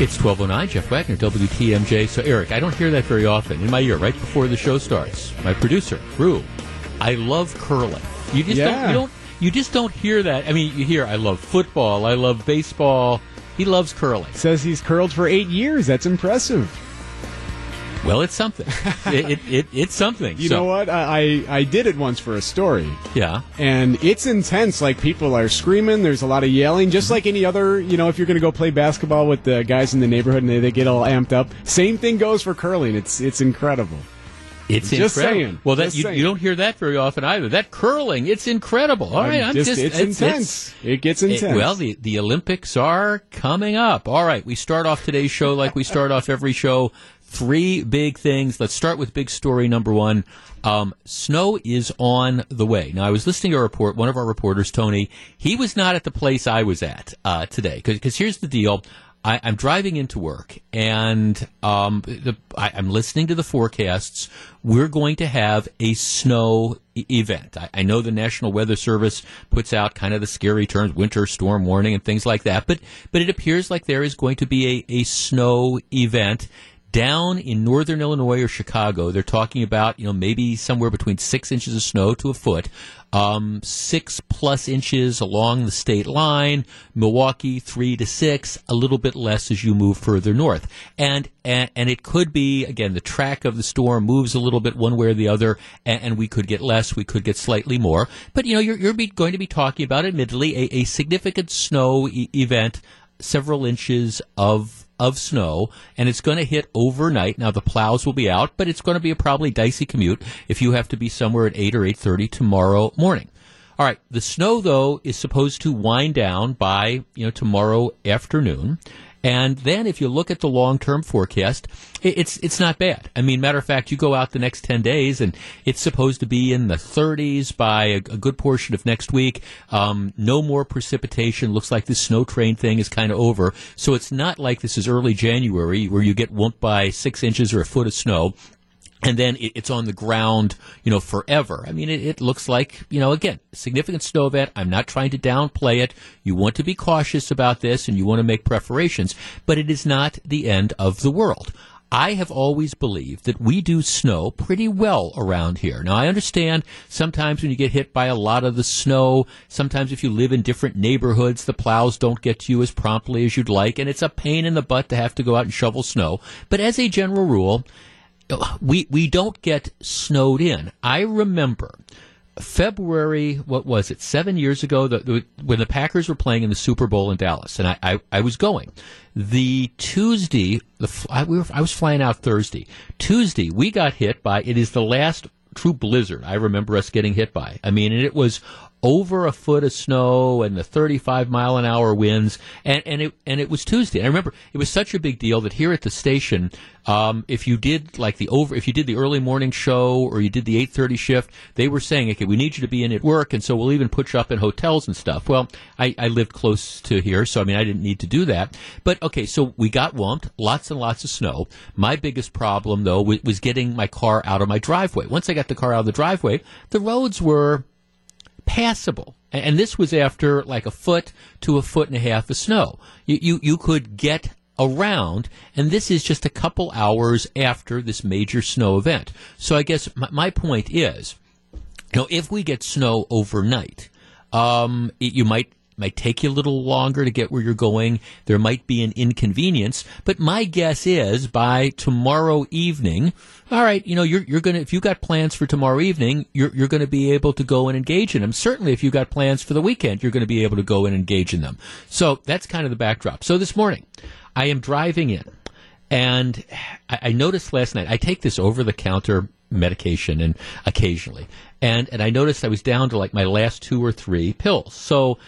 It's 1209, Jeff Wagner, WTMJ. So, Eric, I don't hear that very often in my ear, right before the show starts. My producer, Rue, I love curling. You just Yeah. don't, you don't, you just don't hear that. I mean, you hear, I love football, I love baseball. He loves curling. Says he's curled for eight years. That's impressive. Well, it's something. it, it, it, it's something. You So- know what? I, I I did it once for a story, Yeah. and it's intense. Like people are screaming. There's a lot of yelling, just like any other. You know, if you're going to go play basketball with the guys in the neighborhood and they, they get all amped up, same thing goes for curling. It's it's incredible. It's Just incredible. saying. Well, that you, you don't hear that very often either. That curling, it's incredible. All right, I'm just, just, it's, intense. it gets It- intense. well, the, the Olympics are coming up. All right, we start off today's show like we start off every show. Three big things. Let's start with big story number one. Um, snow is on the way. Now, I was listening to a report. One of our reporters, Tony, he was not at the place I was at uh, today. Because here's the deal. I, I'm driving into work, and um, the, I, I'm listening to the forecasts. We're going to have a snow event. I, I know the National Weather Service puts out kind of the scary terms, winter storm warning and things like that. But but it appears like there is going to be a, a snow event down in northern Illinois or Chicago. They're talking about you know maybe somewhere between six inches of snow to a foot, um, six plus inches along the state line. Milwaukee three to six, a little bit less as you move further north, and and, and it could be again the track of the storm moves a little bit one way or the other, and, and we could get less, we could get slightly more. But you know you're you're going to be talking about admittedly a, a significant snow e- event, several inches of of snow, and it's going to hit overnight. Now the plows will be out, but it's going to be a probably dicey commute if you have to be somewhere at eight or eight thirty tomorrow morning. All right, the snow though is supposed to wind down by you know tomorrow afternoon. And then, if you look at the long-term forecast, it's it's not bad. I mean, matter of fact, you go out the next ten days, and it's supposed to be in the 30s by a, a good portion of next week. Um, no more precipitation. Looks like this snow train thing is kind of over. So it's not like this is early January where you get whumped by six inches or a foot of snow and then it, it's on the ground, you know, forever. I mean, it, it looks like, you know, again, significant snow event. I'm not trying to downplay it. You want to be cautious about this and you want to make preparations, but it is not the end of the world. I have always believed that we do snow pretty well around here. Now, I understand sometimes when you get hit by a lot of the snow, sometimes if you live in different neighborhoods, the plows don't get to you as promptly as you'd like, and it's a pain in the butt to have to go out and shovel snow. But as a general rule, we we don't get snowed in. I remember February, what was it, seven years ago, the, the, when the Packers were playing in the Super Bowl in Dallas, and I, I, I was going. The Tuesday, the I, we were, I was flying out Thursday. Tuesday, we got hit by. It is the last true blizzard I remember us getting hit by. I mean, and it was over a foot of snow and the 35 mile an hour winds and, and it and it was Tuesday. I remember it was such a big deal that here at the station, um, if you did like the over, if you did the early morning show or you did the 8:30 shift, they were saying, okay, we need you to be in at work, and so we'll even put you up in hotels and stuff. Well, I, I lived close to here, so I mean, I didn't need to do that. But okay, so we got whumped, lots and lots of snow. My biggest problem though was, was getting my car out of my driveway. Once I got the car out of the driveway, the roads were passable. And this was after like a foot to a foot and a half of snow. You, you, you could get around, and this is just a couple hours after this major snow event. So I guess my, my point is, you know, if we get snow overnight, um, it, you might might take you a little longer to get where you're going. There might be an inconvenience, but my guess is by tomorrow evening, all right, you know, you're you're gonna if you got plans for tomorrow evening, you're you're gonna be able to go and engage in them. Certainly, if you got plans for the weekend, you're gonna be able to go and engage in them. So that's kind of the backdrop. So this morning, I am driving in. And I, I noticed last night, I take this over the counter medication and occasionally. And, and I noticed I was down to like my last two or three pills. So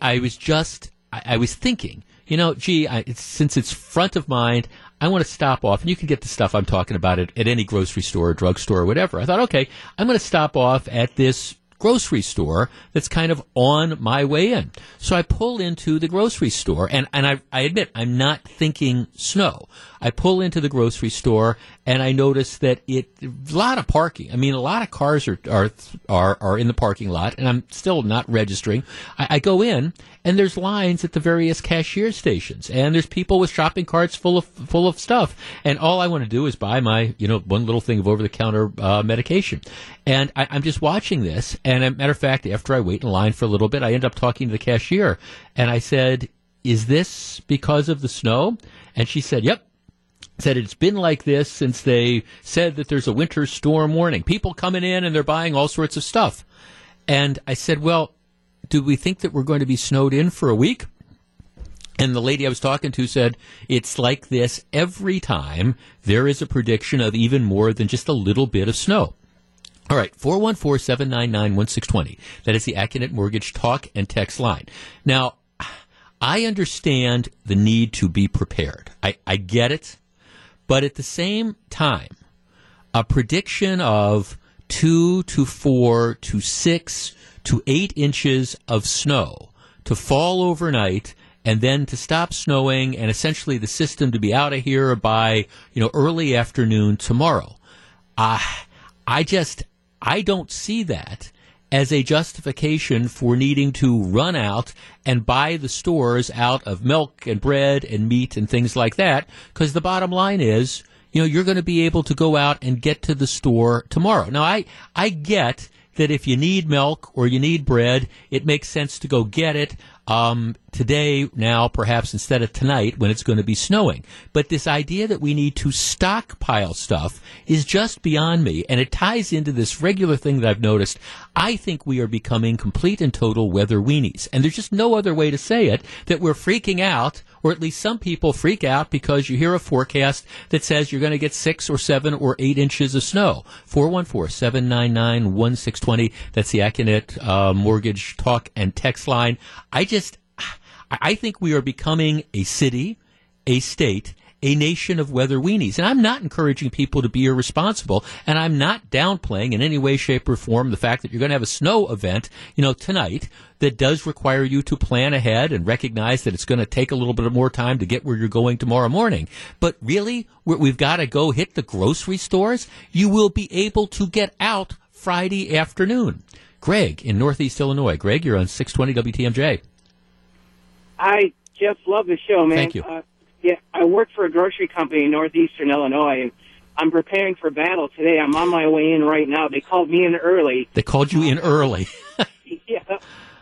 I, was just, I, I was thinking, you know, gee, I, since it's front of mind, I want to stop off, and you can get the stuff I'm talking about at, at any grocery store or drugstore or whatever. I thought, okay, I'm going to stop off at this grocery store that's kind of on my way in. So I pull into the grocery store, and, and I, I admit I'm not thinking snow. I pull into the grocery store, and I notice that it a lot of parking. I mean, a lot of cars are are are, are in the parking lot, and I'm still not registering. I, I go in, and there's lines at the various cashier stations, and there's people with shopping carts full of full of stuff, and all I want to do is buy my you know one little thing of over the counter uh, medication, and I, I'm just watching this, and a matter of fact, after I wait in line for a little bit, I end up talking to the cashier, and I said, "Is this because of the snow?" And she said, "Yep." Said it's been like this since they said that there's a winter storm warning. People coming in and they're buying all sorts of stuff. And I said, well, do we think that we're going to be snowed in for a week? And the lady I was talking to said, it's like this every time there is a prediction of even more than just a little bit of snow. All right, 414-799-1620. That is the Accunet Mortgage talk and text line. Now, I understand the need to be prepared. I, I get it. But at the same time, a prediction of two to four to six to eight inches of snow to fall overnight and then to stop snowing and essentially the system to be out of here by, you know, early afternoon tomorrow. Uh, I just, I don't see that as a justification for needing to run out and buy the stores out of milk and bread and meat and things like that. Because the bottom line is, you know, you're going to be able to go out and get to the store tomorrow. Now, I, I get that if you need milk or you need bread, it makes sense to go get it um, today, now, perhaps instead of tonight when it's going to be snowing. But this idea that we need to stockpile stuff is just beyond me, and it ties into this regular thing that I've noticed. I think we are becoming complete and total weather weenies, and there's just no other way to say it that we're freaking out, or at least some people freak out because you hear a forecast that says you're going to get six or seven or eight inches of snow. 414-799-1620. That's the Accunet uh, Mortgage Talk and Text line. I just, I think we are becoming a city, a state, a nation of weather weenies. And I'm not encouraging people to be irresponsible, and I'm not downplaying in any way, shape, or form the fact that you're going to have a snow event, you know, tonight that does require you to plan ahead and recognize that it's going to take a little bit more time to get where you're going tomorrow morning. But really, we've got to go hit the grocery stores. You will be able to get out Friday afternoon. Greg in Northeast Illinois. Greg, you're on 620 WTMJ. I just love the show, man. Thank you. Uh, yeah, I work for a grocery company in northeastern Illinois, and I'm preparing for battle today. I'm on my way in right now. They called me in early. They called you in early. yeah,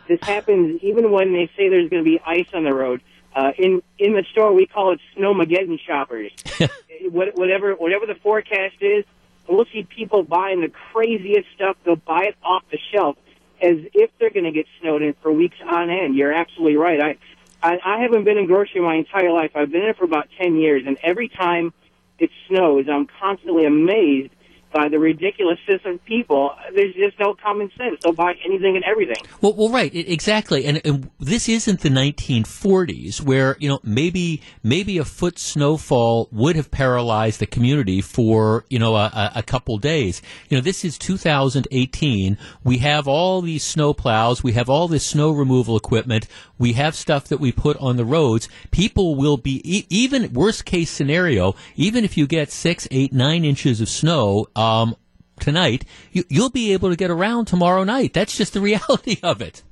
this happens even when they say there's going to be ice on the road. Uh, in in the store, we call it snowmageddon shoppers. what, whatever whatever the forecast is, we'll see people buying the craziest stuff. They'll buy it off the shelf as if they're going to get snowed in for weeks on end. You're absolutely right. I I, I haven't been in grocery my entire life. I've been in it for about 10 years, and every time it snows, I'm constantly amazed by the ridiculous system people. There's just no common sense. They'll buy anything and everything. Well, well, right, exactly. And, and, this isn't the 1940s where you know maybe maybe a foot snowfall would have paralyzed the community for you know a, a couple days. You know, this is 2018. We have all these snow plows. We have all this snow removal equipment. We have stuff that we put on the roads. People will be even worst case scenario. Even if you get six, eight, nine inches of snow um, tonight, you, you'll be able to get around tomorrow night. That's just the reality of it.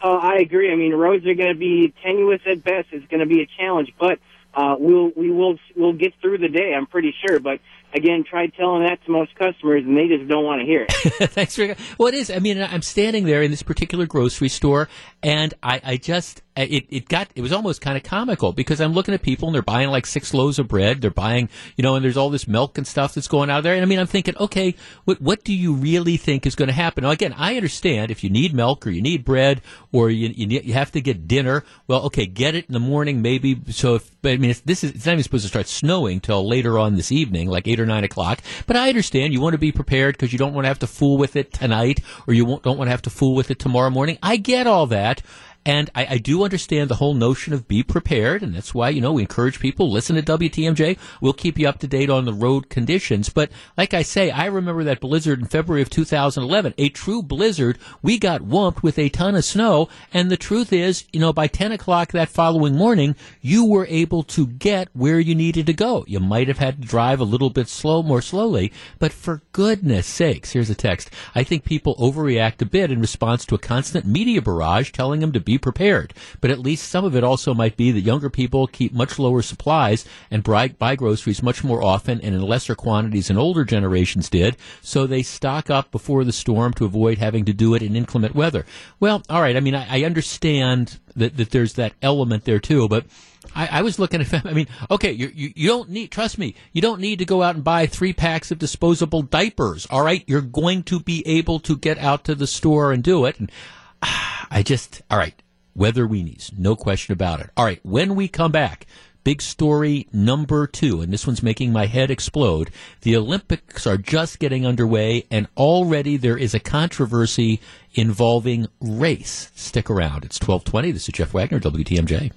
Oh, I agree. I mean, roads are going to be tenuous at best. It's going to be a challenge, but uh, we'll we will we'll get through the day. I'm pretty sure. But again, try telling that to most customers, and they just don't want to hear it. Thanks for well, it is. I mean, I'm standing there in this particular grocery store, and I, I just Uh, it, it got it was almost kind of comical because I'm looking at people and they're buying like six loaves of bread, they're buying you know, and there's all this milk and stuff that's going out there, and I mean, I'm thinking, okay, what what do you really think is going to happen? Now, again, I understand if you need milk or you need bread or you you, need, you have to get dinner, well, okay, get it in the morning, maybe. So if but I mean, this is it's not even supposed to start snowing till later on this evening, like eight or nine o'clock. But I understand you want to be prepared because you don't want to have to fool with it tonight, or you don't want to have to fool with it tomorrow morning. I get all that. And I, I, do understand the whole notion of be prepared, and that's why, you know, we encourage people, listen to WTMJ. We'll keep you up to date on the road conditions. But like I say, I remember that blizzard in February of 2011, a true blizzard. We got whumped with a ton of snow, and the truth is, you know, by 10 o'clock that following morning, you were able to get where you needed to go. You might have had to drive a little bit slow, more slowly, but for goodness sakes, here's a text. I think people overreact a bit in response to a constant media barrage telling them to be prepared. But at least some of it also might be that younger people keep much lower supplies and buy, buy groceries much more often and in lesser quantities than older generations did, so they stock up before the storm to avoid having to do it in inclement weather. Well, all right. I mean, I, I understand that, that there's that element there too, but I, I, was looking at. I mean, okay, you, you, you don't need. Trust me, you don't need to go out and buy three packs of disposable diapers. All right, you're going to be able to get out to the store and do it. And I just, all right, weather weenies, no question about it. All right, when we come back, big story number two, and this one's making my head explode. The Olympics are just getting underway, and already there is a controversy involving race. Stick around. It's 1220. This is Jeff Wagner, WTMJ.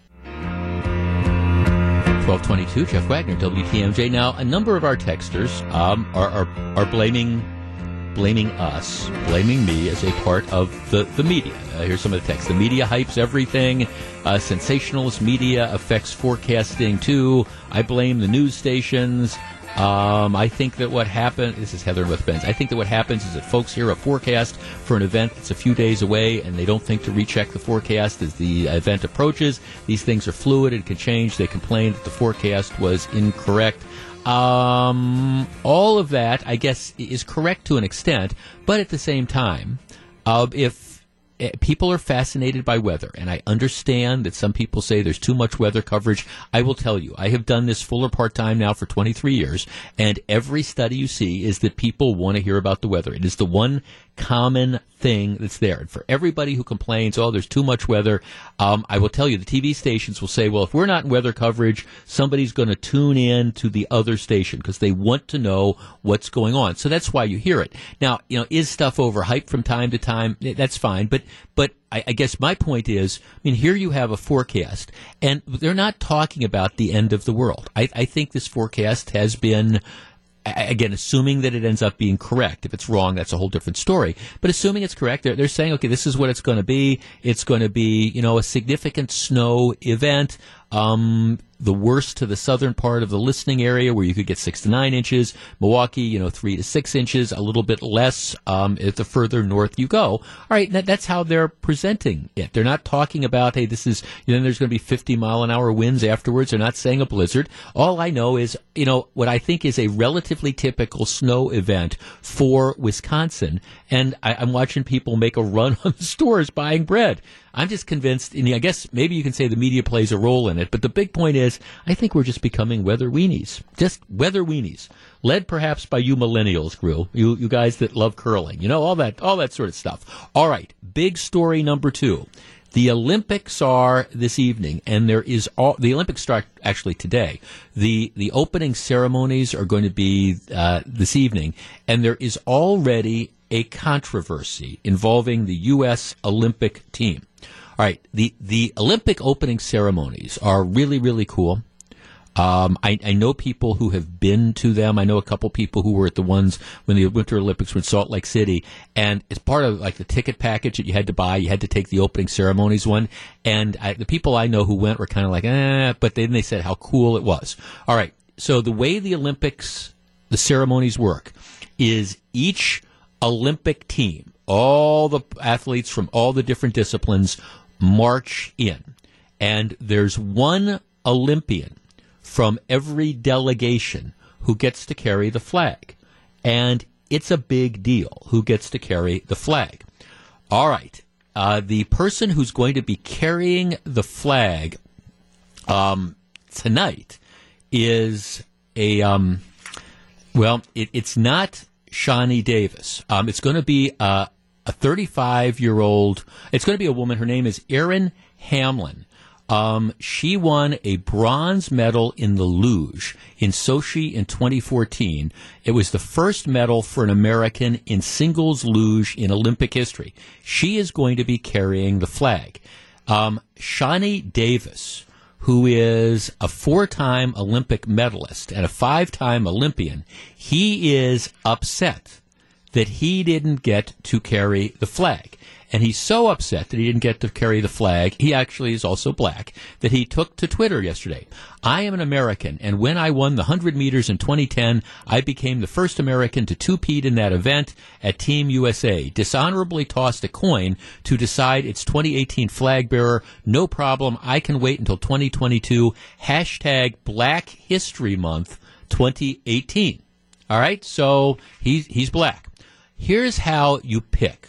1222, Jeff Wagner, WTMJ. Now, a number of our texters um, are, are, are blaming blaming us, blaming me as a part of the, the media. Uh, here's some of the text. The media hypes everything. Uh, sensationalist media affects forecasting too. I blame the news stations. Um, I think that what happened, this is Heather with Benz. I think that what happens is that folks hear a forecast for an event that's a few days away and they don't think to recheck the forecast as the event approaches. These things are fluid and can change. They complain that the forecast was incorrect. Um, all of that, I guess, is correct to an extent, but at the same time, uh, if Eh, people are fascinated by weather, and I understand that some people say there's too much weather coverage. I will tell you, I have done this full or part time now for 23 years, and every study you see is that people want to hear about the weather. It is the one common thing that's there. And for everybody who complains, oh, there's too much weather, um, I will tell you, the TV stations will say, well, if we're not in weather coverage, somebody's going to tune in to the other station because they want to know what's going on. So that's why you hear it. Now, you know, is stuff overhyped from time to time? That's fine. But, but I, guess my point is, I mean, here you have a forecast, and they're not talking about the end of the world. I, I think this forecast has been again, assuming that it ends up being correct. If it's wrong, that's a whole different story. But assuming it's correct, they're, they're saying, okay, this is what it's going to be. It's going to be, you know, a significant snow event. Um, the worst to the southern part of the listening area where you could get six to nine inches. Milwaukee, you know, three to six inches, a little bit less um, if the further north you go. All right, that, that's how they're presenting it. They're not talking about, hey, this is, you know, there's going to be 50 mile an hour winds afterwards. They're not saying a blizzard. All I know is, you know, what I think is a relatively typical snow event for Wisconsin. And I, I'm watching people make a run on the stores buying bread. I'm just convinced, and I guess maybe you can say the media plays a role in it, but the big point is, I think we're just becoming weather weenies. Just weather weenies. Led perhaps by you millennials, Grew. You, you guys that love curling. You know, all that, all that sort of stuff. All right. Big story number two. The Olympics are this evening, and there is all the Olympics start actually today. the The opening ceremonies are going to be uh, this evening, and there is already a controversy involving the U.S. Olympic team. All right, the the Olympic opening ceremonies are really really cool. Um, I, I, know people who have been to them. I know a couple people who were at the ones when the Winter Olympics were in Salt Lake City, and it's part of like the ticket package that you had to buy. You had to take the opening ceremonies one, and I, the people I know who went were kind of like, eh, but then they said how cool it was. All right, so the way the Olympics, the ceremonies work, is each Olympic team, all the athletes from all the different disciplines march in. And there's one Olympian from every delegation who gets to carry the flag. And it's a big deal who gets to carry the flag. All right. Uh, the person who's going to be carrying the flag um, tonight is a, um, well, it, it's not Shani Davis. Um, it's going to be uh, a 35 year old. It's going to be a woman. Her name is Erin Hamlin. Um, she won a bronze medal in the luge in Sochi in 2014. It was the first medal for an American in singles luge in Olympic history. She is going to be carrying the flag. Um, Davis, who is a four-time Olympic medalist and a five-time Olympian, he is upset that he didn't get to carry the flag. And he's so upset that he didn't get to carry the flag. He actually is also black that he took to Twitter yesterday. I am an American, and when I won the 100 meters in 2010, I became the first American to two-peat in that event at Team USA. Dishonorably tossed a coin to decide its 2018 flag bearer. No problem. I can wait until 2022. Hashtag Black History Month 2018. All right. So he's, he's black. Here's how you pick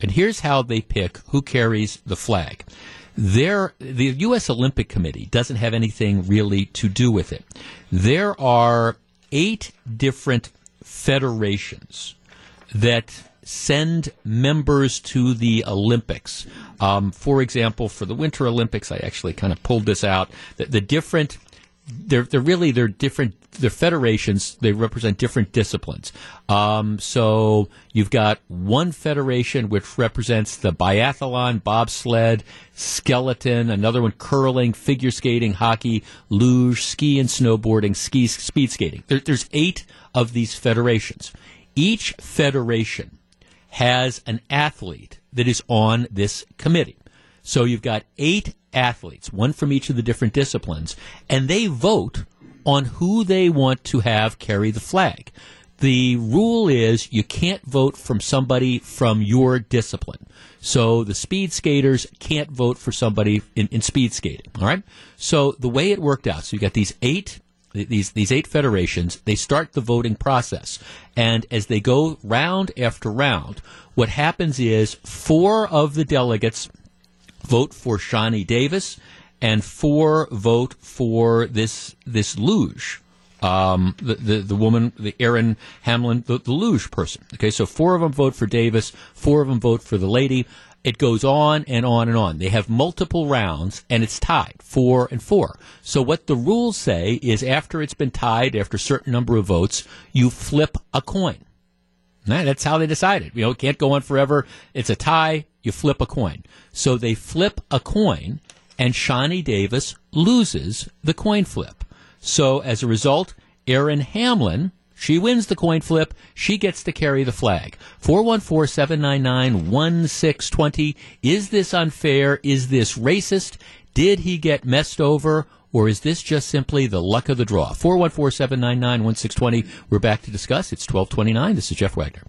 and here's how they pick who carries the flag. There, the U.S. Olympic Committee doesn't have anything really to do with it. There are eight different federations that send members to the Olympics. Um, for example, for the Winter Olympics, I actually kind of pulled this out. The, the different they're they're really they're different they're federations they represent different disciplines. Um, so you've got one federation which represents the biathlon bobsled skeleton another one curling figure skating hockey luge ski and snowboarding ski speed skating. There, there's eight of these federations. Each federation has an athlete that is on this committee. So you've got eight athletes, one from each of the different disciplines, and they vote on who they want to have carry the flag. The rule is you can't vote from somebody from your discipline. So the speed skaters can't vote for somebody in, in speed skating. All right. So the way it worked out, so you got these eight these these eight federations, they start the voting process. And as they go round after round, what happens is four of the delegates vote for Shani Davis and four vote for this this luge. Um, the, the, the woman, the Erin Hamlin, the, the luge person. Okay, so four of them vote for Davis, four of them vote for the lady. It goes on and on and on. They have multiple rounds, and it's tied four and four. So what the rules say is, after it's been tied, after a certain number of votes, you flip a coin. That's how they decided. You know, it can't go on forever. It's a tie. You flip a coin. So they flip a coin, and Shani Davis loses the coin flip. So as a result, Erin Hamlin, she wins the coin flip. She gets to carry the flag. 414 799 1620. Is this unfair? Is this racist? Did he get messed over? Or is this just simply the luck of the draw? 414 799 1620. We're back to discuss. It's 1229. This is Jeff Wagner.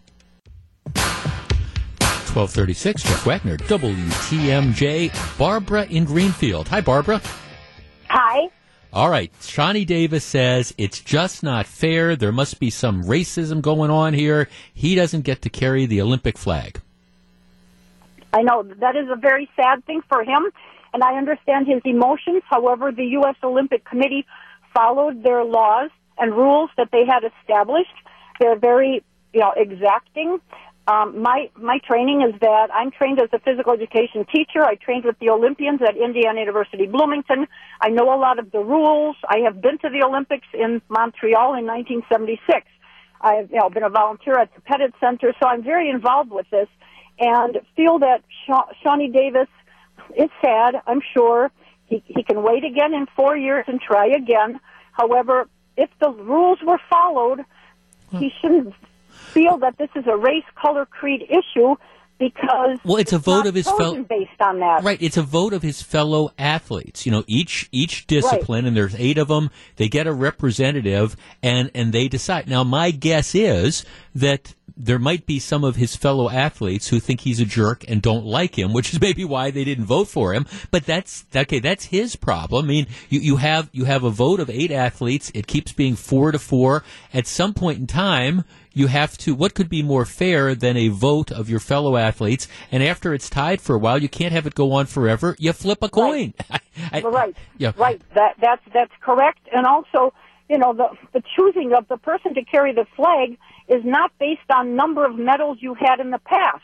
1236, Jeff Wagner, WTMJ. Barbara in Greenfield. Hi, Barbara. Hi. All right. Shani Davis says it's just not fair. There must be some racism going on here. He doesn't get to carry the Olympic flag. I know that is a very sad thing for him and I understand his emotions. However, the U.S. Olympic Committee followed their laws and rules that they had established. They're very, you know, exacting. Um, my my training is that I'm trained as a physical education teacher. I trained with the Olympians at Indiana University Bloomington. I know a lot of the rules. I have been to the Olympics in Montreal in 1976. I've you know, been a volunteer at the Pettit Center, so I'm very involved with this, and feel that Sha- Shani Davis it's sad, I'm sure. He, he can wait again in four years and try again. However, if the rules were followed, he shouldn't feel that this is a race, color, creed issue because well, it's, a vote of his fellow based on that. Right, it's a vote of his fellow athletes. You know, each each discipline, right. and there's eight of them. They get a representative, and and they decide. Now, my guess is that there might be some of his fellow athletes who think he's a jerk and don't like him, which is maybe why they didn't vote for him. But that's okay. That's his problem. I mean, you, you have you have a vote of eight athletes. It keeps being four to four. At some point in time, you have to. What could be more fair than a vote of your fellow athletes? And after it's tied for a while, you can't have it go on forever. You flip a coin. Right. I, right. Yeah. Right. That that's that's correct. And also, you know, the the choosing of the person to carry the flag is not based on number of medals you had in the past.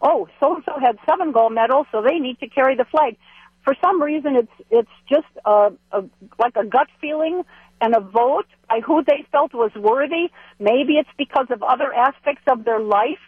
Oh, so and so had seven gold medals, so they need to carry the flag. For some reason, it's it's just a, a like a gut feeling and a vote by who they felt was worthy. Maybe it's because of other aspects of their life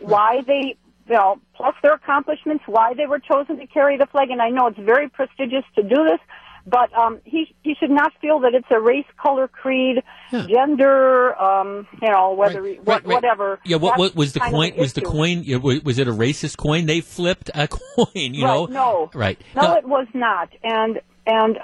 why they you know, plus their accomplishments, why they were chosen to carry the flag. And I know it's very prestigious to do this, but um, he he should not feel that it's a race, color, creed, Yeah. gender, um, you know, whether Right, what, right, right. whatever. Yeah, what, what was the coin? Was the coin? Was it a racist coin? They flipped a coin. You know. Right, no. Right. No, it was not. And and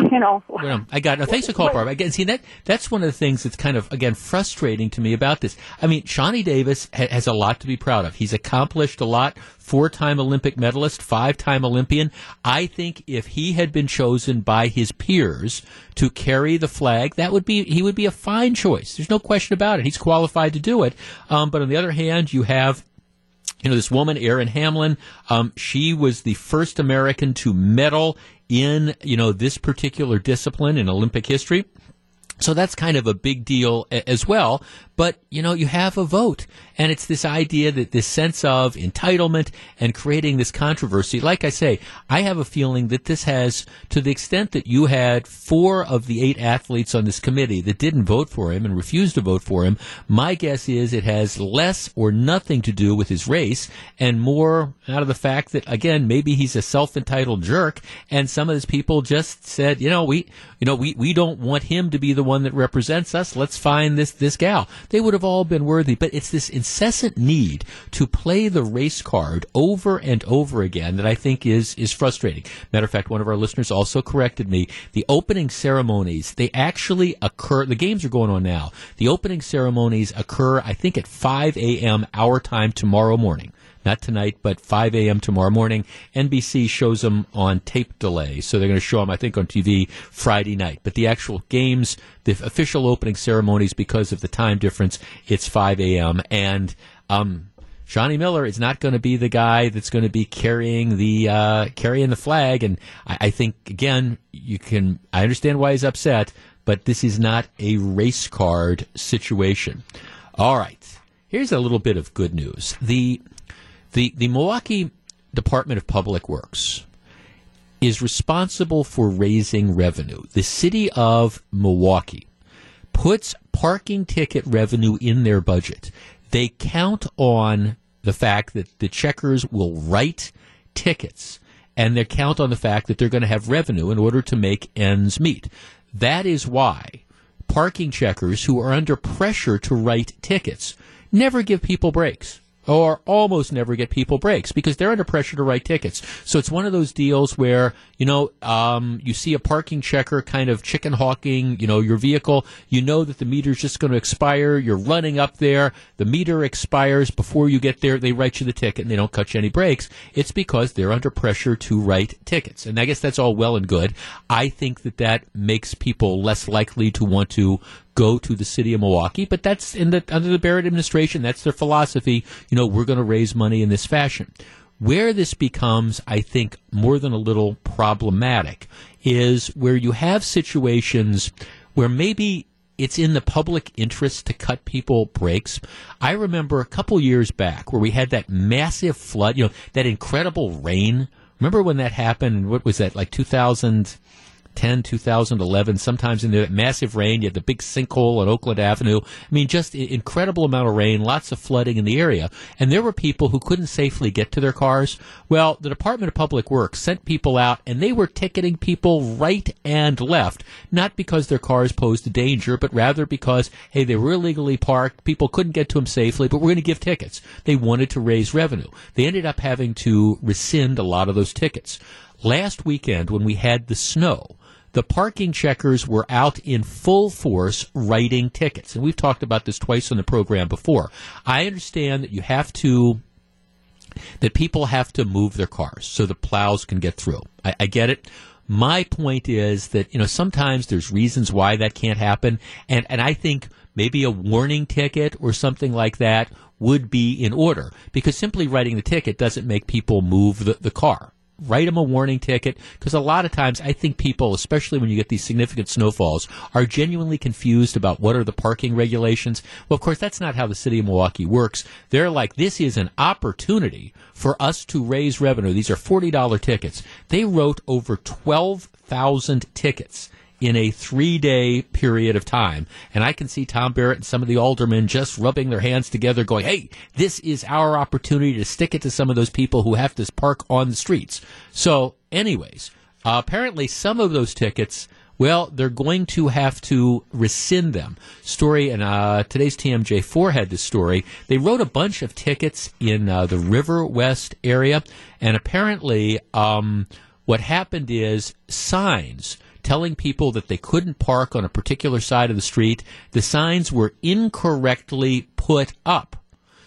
you know, Well, I got no. Thanks for calling, Barbara. Again, see that that's one of the things that's kind of again frustrating to me about this. I mean, Shani Davis ha- has a lot to be proud of. He's accomplished a lot. Four-time Olympic medalist, five-time Olympian. I think if he had been chosen by his peers to carry the flag, that would be he would be a fine choice. There's no question about it. He's qualified to do it. Um, but on the other hand, you have you know, this woman, Erin Hamlin, um, she was the first American to medal in, you know, this particular discipline in Olympic history. So that's kind of a big deal as well. But, you know, you have a vote. And it's this idea that this sense of entitlement and creating this controversy. Like I say, I have a feeling that this has, to the extent that you had four of the eight athletes on this committee that didn't vote for him and refused to vote for him, my guess is it has less or nothing to do with his race and more out of the fact that, again, maybe he's a self-entitled jerk and some of his people just said, you know, we, you know, we, we don't want him to be the one that represents us. Let's find this, this gal. They would have all been worthy, but it's this incessant need to play the race card over and over again that I think is, is frustrating. Matter of fact, one of our listeners also corrected me. The opening ceremonies, they actually occur, the games are going on now. The opening ceremonies occur, I think, at 5 a.m. our time tomorrow morning not tonight, but 5 a.m. tomorrow morning. NBC shows them on tape delay, so they're going to show them, I think, on TV Friday night. But the actual games, the official opening ceremonies, because of the time difference, it's 5 a.m. And um, Johnny Miller is not going to be the guy that's going to be carrying the uh, carrying the flag. And I, I think again, you can. I understand why he's upset, but this is not a race card situation. All right, here's a little bit of good news. The the, the Milwaukee Department of Public Works is responsible for raising revenue. The city of Milwaukee puts parking ticket revenue in their budget. They count on the fact that the checkers will write tickets and they count on the fact that they're going to have revenue in order to make ends meet. That is why parking checkers who are under pressure to write tickets never give people breaks or almost never get people breaks because they're under pressure to write tickets. So it's one of those deals where, you know, um, you see a parking checker kind of chicken hawking, you know, your vehicle. You know that the meter's just going to expire. You're running up there. The meter expires before you get there. They write you the ticket and they don't cut you any breaks. It's because they're under pressure to write tickets. And I guess that's all well and good. I think that that makes people less likely to want to go to the city of Milwaukee, but that's in the under the Barrett administration. That's their philosophy. You know, we're going to raise money in this fashion. Where this becomes, I think, more than a little problematic is where you have situations where maybe it's in the public interest to cut people breaks. I remember a couple years back where we had that massive flood, you know, that incredible rain. Remember when that happened? What was that, like 2000? 10, 2011, sometimes in the massive rain, you had the big sinkhole on Oakland Avenue. I mean, just incredible amount of rain, lots of flooding in the area. And there were people who couldn't safely get to their cars. Well, the Department of Public Works sent people out and they were ticketing people right and left, not because their cars posed a danger, but rather because, hey, they were illegally parked, people couldn't get to them safely, but we're going to give tickets. They wanted to raise revenue. They ended up having to rescind a lot of those tickets. Last weekend, when we had the snow, the parking checkers were out in full force writing tickets. And we've talked about this twice on the program before. I understand that you have to, that people have to move their cars so the plows can get through. I, I get it. My point is that, you know, sometimes there's reasons why that can't happen. And, and I think maybe a warning ticket or something like that would be in order because simply writing the ticket doesn't make people move the, the car write them a warning ticket because a lot of times I think people, especially when you get these significant snowfalls, are genuinely confused about what are the parking regulations. Well, of course, that's not how the city of Milwaukee works. They're like, this is an opportunity for us to raise revenue. These are $40 tickets. They wrote over 12,000 tickets in a three day period of time. And I can see Tom Barrett and some of the aldermen just rubbing their hands together going, Hey, this is our opportunity to stick it to some of those people who have to park on the streets. So anyways, uh, apparently some of those tickets well, they're going to have to rescind them. Story, and uh, today's TMJ4 had this story. They wrote a bunch of tickets in uh, the River West area, and apparently, um, what happened is signs telling people that they couldn't park on a particular side of the street, the signs were incorrectly put up.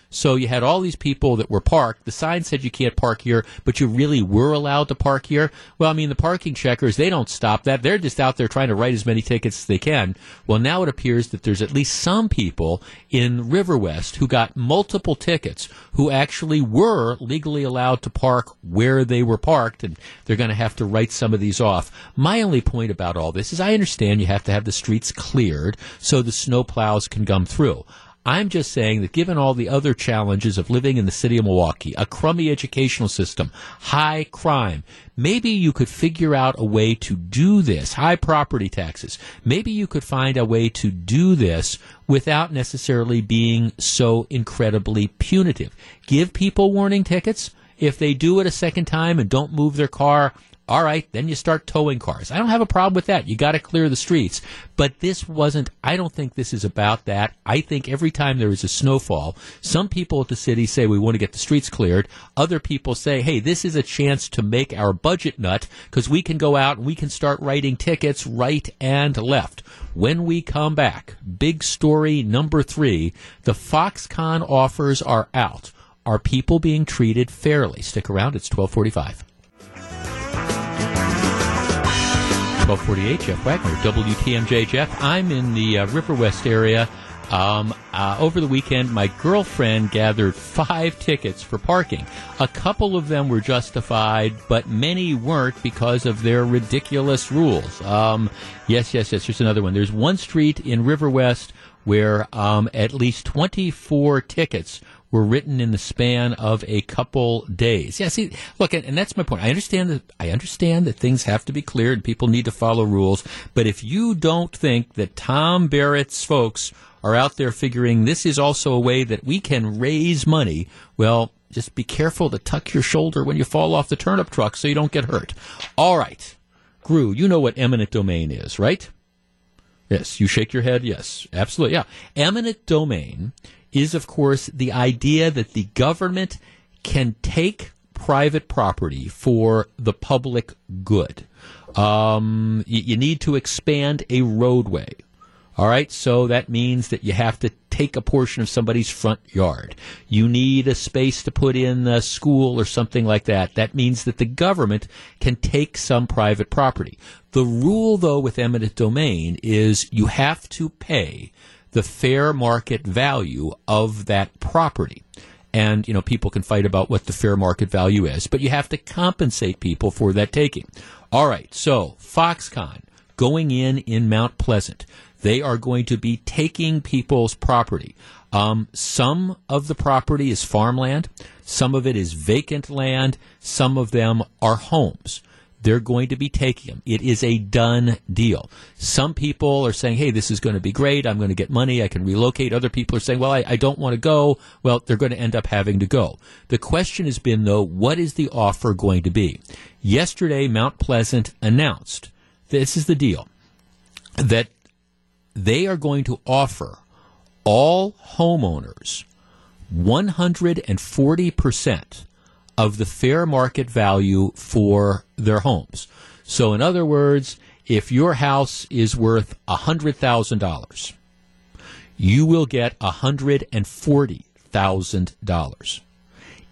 So you had all these people that were parked. The sign said you can't park here, but you really were allowed to park here. Well, I mean, the parking checkers, they don't stop that. They're just out there trying to write as many tickets as they can. Well, now it appears that there's at least some people in River West who got multiple tickets who actually were legally allowed to park where they were parked, and they're going to have to write some of these off. My only point about all this is I understand you have to have the streets cleared so the snow plows can come through. I'm just saying that given all the other challenges of living in the city of Milwaukee, a crummy educational system, high crime, maybe you could figure out a way to do this, high property taxes. Maybe you could find a way to do this without necessarily being so incredibly punitive. Give people warning tickets. If they do it a second time and don't move their car, all right, then you start towing cars. I don't have a problem with that. You got to clear the streets. But this wasn't, I don't think this is about that. I think every time there is a snowfall, some people at the city say we want to get the streets cleared. Other people say, hey, this is a chance to make our budget nut because we can go out and we can start writing tickets right and left. When we come back, big story number three the Foxconn offers are out. Are people being treated fairly? Stick around, it's 1245. 1248, Jeff Wagner, WTMJ. Jeff, I'm in the uh, River West area. Um, uh, over the weekend, my girlfriend gathered five tickets for parking. A couple of them were justified, but many weren't because of their ridiculous rules. Um, yes, yes, yes. Here's another one. There's one street in River West where um, at least 24 tickets were written in the span of a couple days. Yeah, see, look, and, and, that's my point. I understand that I understand that things have to be clear and people need to follow rules. But if you don't think that Tom Barrett's folks are out there figuring this is also a way that we can raise money, well, just be careful to tuck your shoulder when you fall off the turnip truck so you don't get hurt. All right. Gru, you know what eminent domain is, right? Yes, you shake your head. Yes, absolutely. Yeah. Eminent domain is, of course, the idea that the government can take private property for the public good. Um, you, you need to expand a roadway. All right, so that means that you have to take a portion of somebody's front yard. You need a space to put in a school or something like that. That means that the government can take some private property. The rule, though, with eminent domain is you have to pay the fair market value of that property. And, you know, people can fight about what the fair market value is, but you have to compensate people for that taking. All right, so Foxconn going in in Mount Pleasant. They are going to be taking people's property. Um, some of the property is farmland, some of it is vacant land, some of them are homes they're going to be taking them. It is a done deal. Some people are saying, hey, this is going to be great. I'm going to get money. I can relocate. Other people are saying, well, I, I don't want to go. Well, they're going to end up having to go. The question has been, though, what is the offer going to be? Yesterday, Mount Pleasant announced this is the deal that they are going to offer all homeowners 140% of the fair market value for their homes. So, in other words, if your house is worth $100,000, you will get $140,000.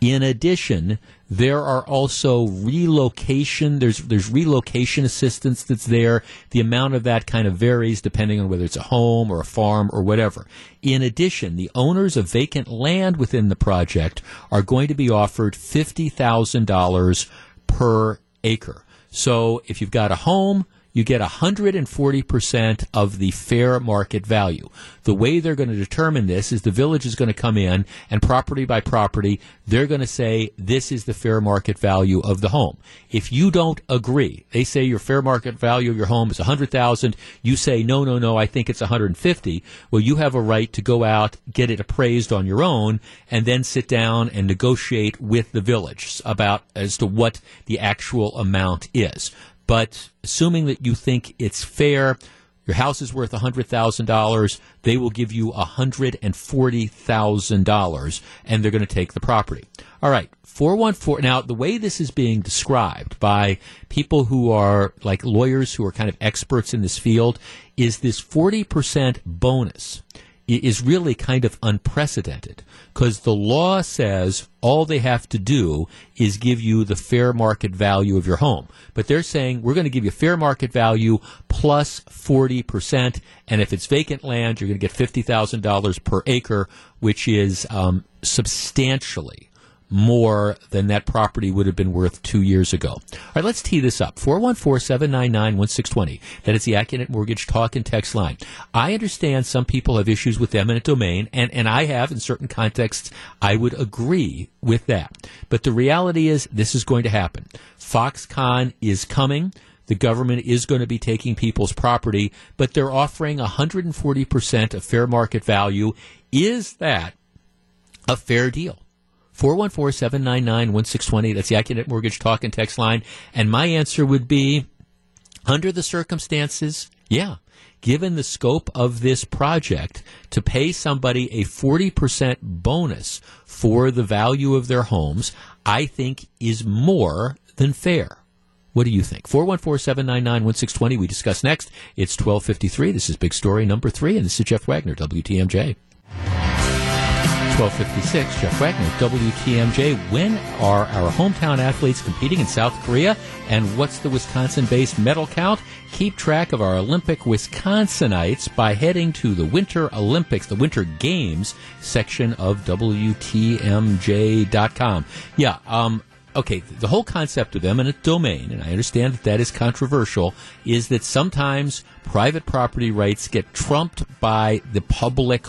In addition, there are also relocation. There's there's relocation assistance that's there. The amount of that kind of varies depending on whether it's a home or a farm or whatever. In addition, the owners of vacant land within the project are going to be offered fifty thousand dollars per acre. So if you've got a home, you get 140% of the fair market value. The way they're going to determine this is the village is going to come in and property by property, they're going to say this is the fair market value of the home. If you don't agree, they say your fair market value of your home is 100,000, you say no, no, no, I think it's 150. Well, you have a right to go out, get it appraised on your own, and then sit down and negotiate with the village about as to what the actual amount is. But assuming that you think it's fair, your house is worth $100,000, they will give you $140,000 and they're going to take the property. All right, 414. Now, the way this is being described by people who are like lawyers who are kind of experts in this field is this 40% bonus is really kind of unprecedented because the law says all they have to do is give you the fair market value of your home. But they're saying we're going to give you fair market value plus 40%. And if it's vacant land, you're going to get $50,000 per acre, which is um, substantially more than that property would have been worth two years ago. All right, let's tee this up. 414-799-1620. That is the Accunet Mortgage talk and text line. I understand some people have issues with eminent domain, and, and I have in certain contexts. I would agree with that. But the reality is this is going to happen. Foxconn is coming. The government is going to be taking people's property, but they're offering 140% of fair market value. Is that a fair deal? 414-799-1620. That's the Accunet Mortgage Talk and Text line. And my answer would be, under the circumstances, yeah. Given the scope of this project, to pay somebody a 40% bonus for the value of their homes, I think is more than fair. What do you think? 414-799-1620. We discuss next. It's 1253. This is Big Story number three, and this is Jeff Wagner, WTMJ. 1256, Jeff Wagner, WTMJ. When are our hometown athletes competing in South Korea? And what's the Wisconsin based medal count? Keep track of our Olympic Wisconsinites by heading to the Winter Olympics, the Winter Games section of WTMJ.com. Yeah, um, okay, the whole concept of eminent domain, and I understand that that is controversial, is that sometimes private property rights get trumped by the public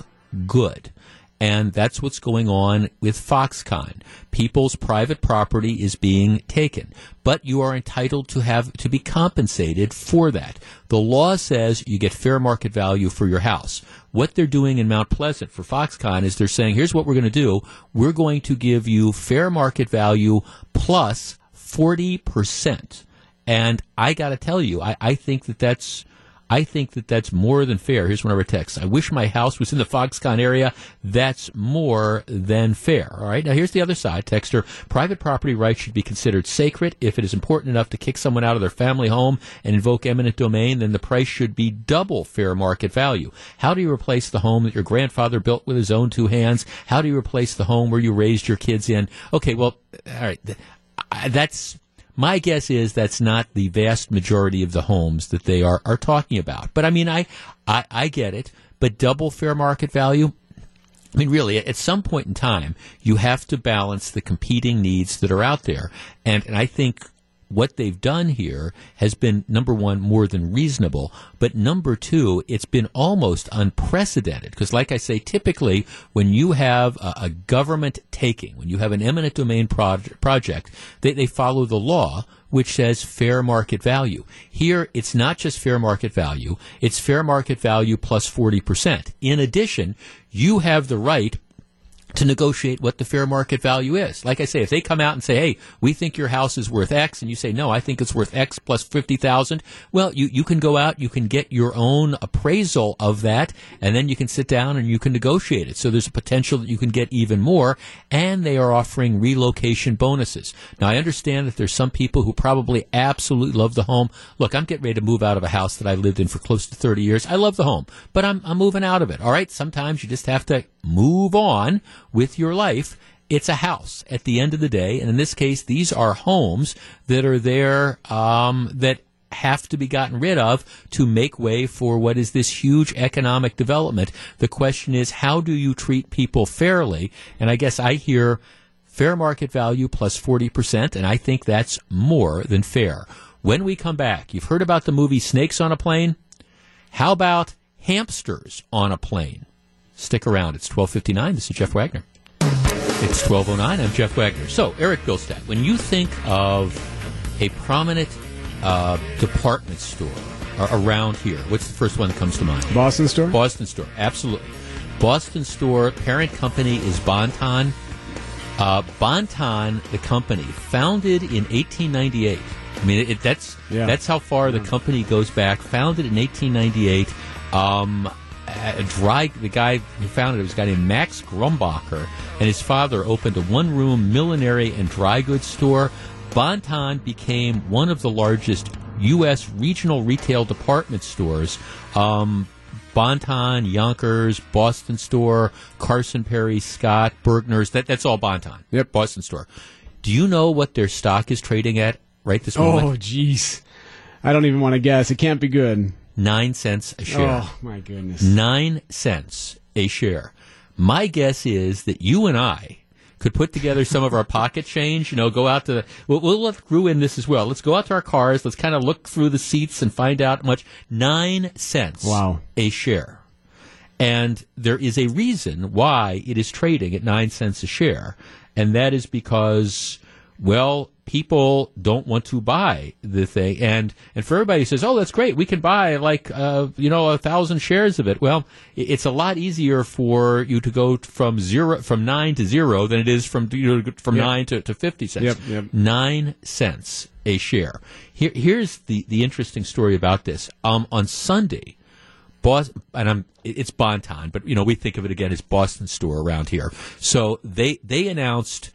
good. And that's what's going on with Foxconn. People's private property is being taken, but you are entitled to have to be compensated for that. The law says you get fair market value for your house. What they're doing in Mount Pleasant for Foxconn is they're saying, here's what we're going to do. We're going to give you fair market value plus 40%. And I got to tell you, I, I think that that's I think that that's more than fair. Here's one of our texts. I wish my house was in the Foxconn area. That's more than fair. All right. Now here's the other side. Texter, private property rights should be considered sacred. If it is important enough to kick someone out of their family home and invoke eminent domain, then the price should be double fair market value. How do you replace the home that your grandfather built with his own two hands? How do you replace the home where you raised your kids in? Okay. Well, all right. That's, my guess is that's not the vast majority of the homes that they are, are talking about. But I mean, I, I, I get it. But double fair market value, I mean, really, at some point in time, you have to balance the competing needs that are out there. And, and I think what they've done here has been number one more than reasonable but number two it's been almost unprecedented. Because like i say typically when you have a, a government taking when you have an eminent domain pro- project they, they follow the law which says fair market value. Here it's not just fair market value it's fair market value plus 40% in addition you have the right to negotiate what the fair market value is. Like I say, if they come out and say, "Hey, we think your house is worth X," and you say, "No, I think it's worth X plus fifty thousand, well, you you can go out, you can get your own appraisal of that, and then you can sit down and you can negotiate it. So there's a potential that you can get even more, and they are offering relocation bonuses. Now, I understand that there's some people who probably absolutely love the home. Look, I'm getting ready to move out of a house that I lived in for close to 30 years. I love the home, but I'm I'm moving out of it. All right, sometimes you just have to move on with your life. It's a house at the end of the day. And in this case, these are homes that are there um, that have to be gotten rid of to make way for what is this huge economic development. The question is, how do you treat people fairly? And I guess I hear fair market value plus 40%, and I think that's more than fair. When we come back, you've heard about the movie Snakes on a Plane? How about hamsters on a plane? Stick around. It's 1259. This is Jeff Wagner. It's 1209. I'm Jeff Wagner. So, Eric Bilstead, when you think of a prominent uh, department store around here, what's the first one that comes to mind? Boston store? Boston store, absolutely. Boston store, parent company is Bon-Ton. Uh, Bon-Ton, the company, founded in 1898. I mean, it, that's Yeah. that's how far the company goes back. Founded in 1898. Um, a dry the guy who founded it was a guy named Max Grumbacher, and his father opened a one-room millinery and dry goods store. Bon-Ton became one of the largest U.S. regional retail department stores. Um, Bon-Ton, Younkers, Boston Store, Carson Pirie, Scott, Bergner's. That, that's all Bon-Ton. Yep. Boston Store. Do you know what their stock is trading at right this moment? Oh, jeez. I don't even want to guess. It can't be good. Nine cents a share. Oh, my goodness. Nine cents a share. My guess is that you and I could put together some of our pocket change. You know, go out to the. We'll, we'll let in this as well. Let's go out to our cars. Let's kind of look through the seats and find out how much. Nine cents. Wow. A share. And there is a reason why it is trading at nine cents a share, and that is because, well, people don't want to buy the thing, and and for everybody who says, "Oh, that's great, we can buy like uh, you know a thousand shares of it." Well, it's a lot easier for you to go from zero from nine to zero than it is from you know from Yep. nine to, to fifty cents. Yep, yep. Nine cents a share. Here, here's the the interesting story about this. Um, on Sunday. Boston, and I'm it's Bonton, but you know we think of it again as Boston store around here. So they they announced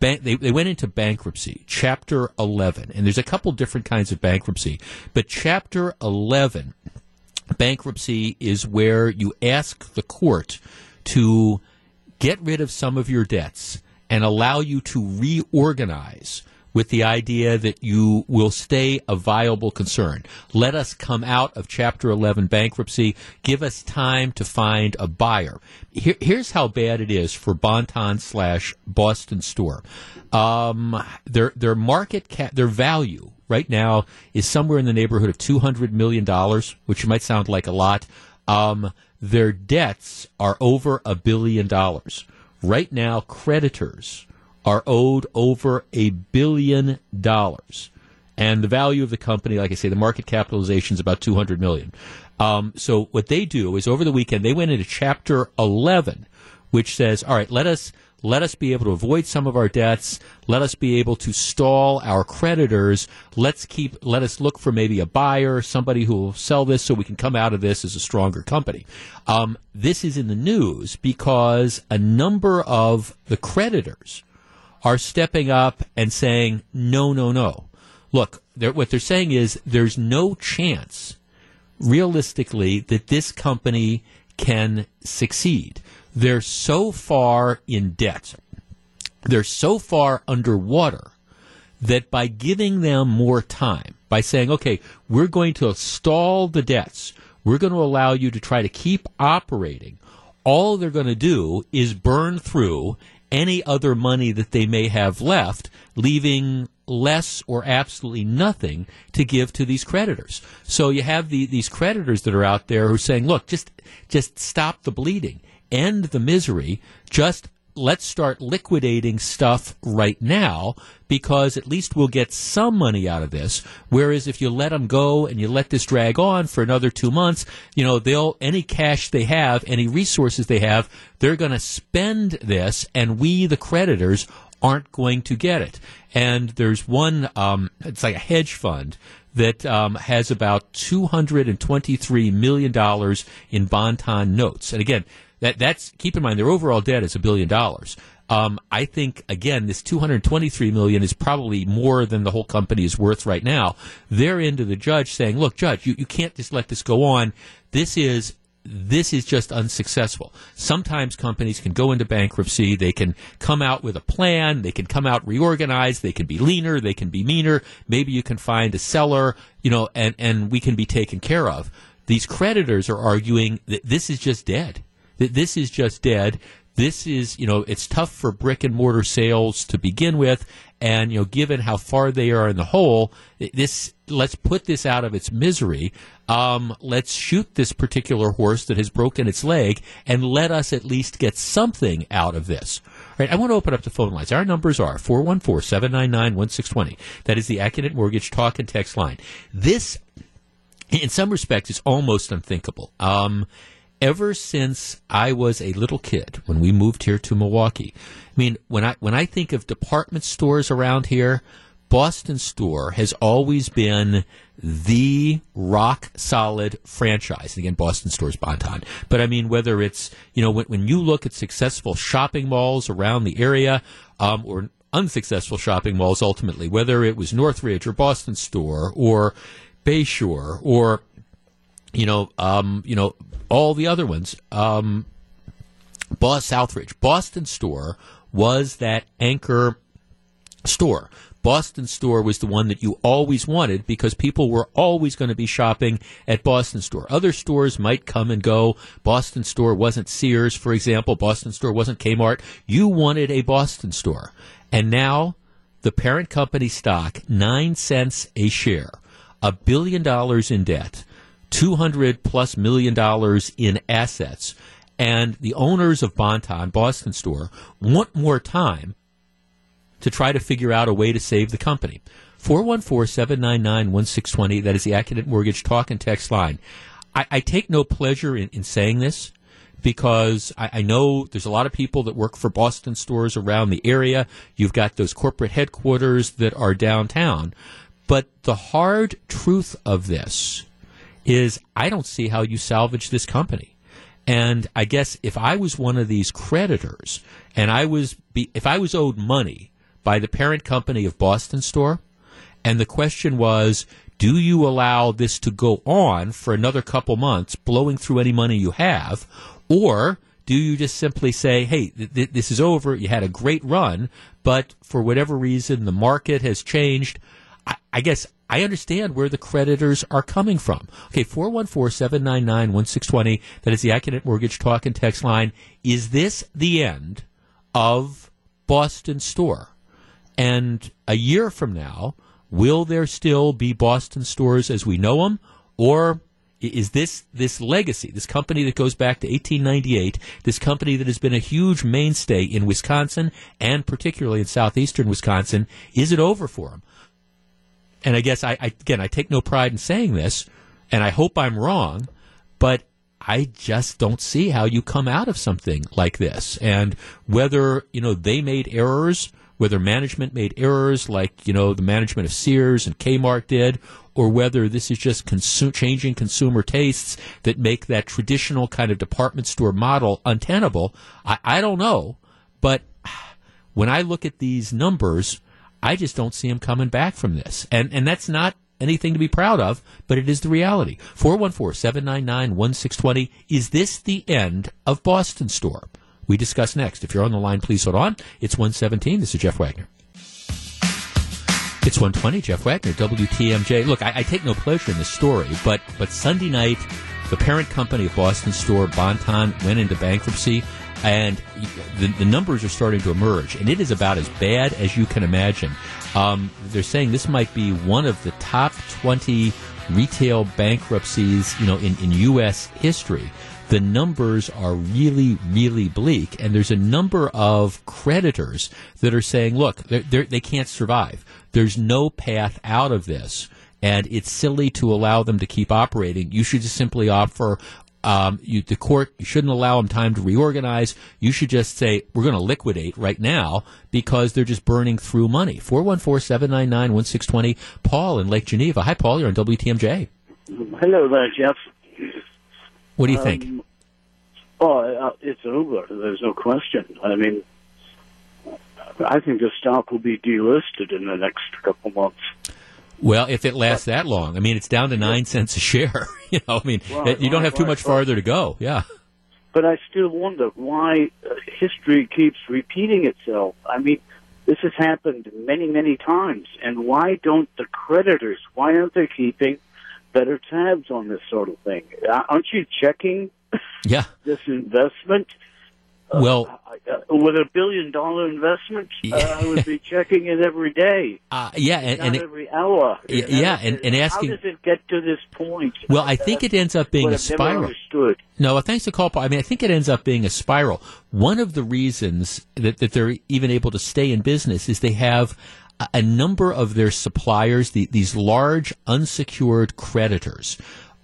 ban- they they went into bankruptcy, Chapter 11, and there's a couple different kinds of bankruptcy, but Chapter 11 bankruptcy is where you ask the court to get rid of some of your debts and allow you to reorganize with the idea that you will stay a viable concern. Let us come out of Chapter 11 bankruptcy. Give us time to find a buyer. Here, here's how bad it is for Bonton slash Boston store. Um, their their market cap, their value right now is somewhere in the neighborhood of two hundred million dollars, which might sound like a lot. Um, their debts are over a billion dollars. Right now, creditors are owed over a billion dollars. And the value of the company, like I say, the market capitalization is about 200 million. Um, so what they do is over the weekend, they went into chapter 11, which says, all right, let us, let us be able to avoid some of our debts. Let us be able to stall our creditors. Let's keep, let us look for maybe a buyer, somebody who will sell this so we can come out of this as a stronger company. Um, this is in the news because a number of the creditors are stepping up and saying, no, no, no. Look, they're, what they're saying is there's no chance, realistically, that this company can succeed. They're so far in debt, they're so far underwater that by giving them more time, by saying, okay, we're going to stall the debts, we're going to allow you to try to keep operating, all they're going to do is burn through any other money that they may have left, leaving less or absolutely nothing to give to these creditors. So you have the, these creditors that are out there who are saying, look, just, just stop the bleeding, end the misery, just let's start liquidating stuff right now because at least we'll get some money out of this. Whereas if you let them go and you let this drag on for another two months, you know, they'll, any cash they have, any resources they have, they're going to spend this and we, the creditors, aren't going to get it. And there's one, um, it's like a hedge fund that um, has about $223 million in Bonton notes. And again, that that's keep in mind their overall debt is a billion dollars. Um, I think again this 223 million is probably more than the whole company is worth right now. They're into the judge saying, "Look, judge, you, you can't just let this go on. This is this is just unsuccessful. Sometimes companies can go into bankruptcy. They can come out with a plan. They can come out reorganized. They can be leaner. They can be meaner. Maybe you can find a seller, you know, and, and we can be taken care of. These creditors are arguing that this is just dead. That this is just dead. This is, you know, it's tough for brick and mortar sales to begin with. And, you know, given how far they are in the hole, this, let's put this out of its misery. Um, let's shoot this particular horse that has broken its leg, and let us at least get something out of this. All right, I want to open up the phone lines. Our numbers are 414-799-1620. That is the Accunet Mortgage talk and text line. This, in some respects, is almost unthinkable. Um, ever since I was a little kid, when we moved here to Milwaukee, I mean, when I when I think of department stores around here, Boston Store has always been the rock solid franchise. And Again, Boston Store's Bon-Ton. But I mean, whether it's, you know, when, when you look at successful shopping malls around the area, um, or unsuccessful shopping malls ultimately, whether it was Northridge or Boston Store or Bayshore or, you know, um, you know, all the other ones, um, Boss Southridge, Boston Store was that anchor store. Boston store was the one that you always wanted because people were always going to be shopping at Boston store. Other stores might come and go. Boston store wasn't Sears, for example. Boston store wasn't Kmart. You wanted a Boston store. And now the parent company stock, nine cents a share, a billion dollars in debt, 200 plus million dollars in assets. And the owners of Bon-Ton, Boston store, want more time to try to figure out a way to save the company. 414-799-1620. That is the Accunet Mortgage talk and text line. I, I take no pleasure in, in saying this because I, I, know there's a lot of people that work for Boston stores around the area. You've got those corporate headquarters that are downtown. But the hard truth of this is I don't see how you salvage this company. And I guess if I was one of these creditors and I was, be, if I was owed money by the parent company of Boston Store. And the question was, do you allow this to go on for another couple months, blowing through any money you have? Or do you just simply say, hey, th- th- this is over, you had a great run, but for whatever reason, the market has changed? I, I guess I understand where the creditors are coming from. Okay, 414-799-1620. That is the Accunet Mortgage Talk and Text line. Is this the end of Boston Store? And a year from now, will there still be Boston stores as we know them? Or is this this legacy, this company that goes back to 1898, this company that has been a huge mainstay in Wisconsin and particularly in southeastern Wisconsin, is it over for them? And I guess I, I again I take no pride in saying this, and I hope I'm wrong, but I just don't see how you come out of something like this. And whether you know they made errors whether management made errors like, you know, the management of Sears and Kmart did, or whether this is just consu- changing consumer tastes that make that traditional kind of department store model untenable. I, I don't know. But when I look at these numbers, I just don't see him coming back from this. And, and that's not anything to be proud of, but it is the reality. 414-799-1620. Is this the end of Boston Store? we discuss next. If you're on the line, please hold on. It's 117. This is Jeff Wagner. It's 120, Jeff Wagner, WTMJ. Look, I, I, take no pleasure in this story, but, but Sunday night, the parent company of Boston Store, Bon-Ton, went into bankruptcy, and the, the numbers are starting to emerge, and it is about as bad as you can imagine. Um, they're saying this might be one of the top 20 retail bankruptcies, you know, in, in U.S. history the numbers are really, really bleak. And there's a number of creditors that are saying, look, they're, they're, they can not survive. There's no path out of this. And it's silly to allow them to keep operating. You should just simply offer um, you, the court you shouldn't allow them time to reorganize. You should just say we're going to liquidate right now because they're just burning through money. 414-799-1620. Paul in Lake Geneva. Hi, Paul. You're on WTMJ. Hello there, Jeff. What do you think? Um, oh, uh, it's over. There's no question. I mean, I think the stock will be delisted in the next couple months. Well, if it lasts that long, I mean, it's down to nine cents a share. you know, I mean, you don't have too right, much farther to go. Yeah. But I still wonder why uh, history keeps repeating itself. I mean, this has happened many, many times, and why don't the creditors? Why aren't they keeping better tabs on this sort of thing. Uh, aren't you checking yeah. this investment? Well, uh, with a billion dollar investment, uh, I would be checking it every day, uh, yeah, and, not and it, every hour. Yeah, yeah, and- and asking- how does it get to this point? well, I think it ends up being a spiral. understood. No, thanks to call. Paul. I mean, I think it ends up being a spiral. One of the reasons that, that they're even able to stay in business is they have a, a number of their suppliers, the, these large unsecured creditors.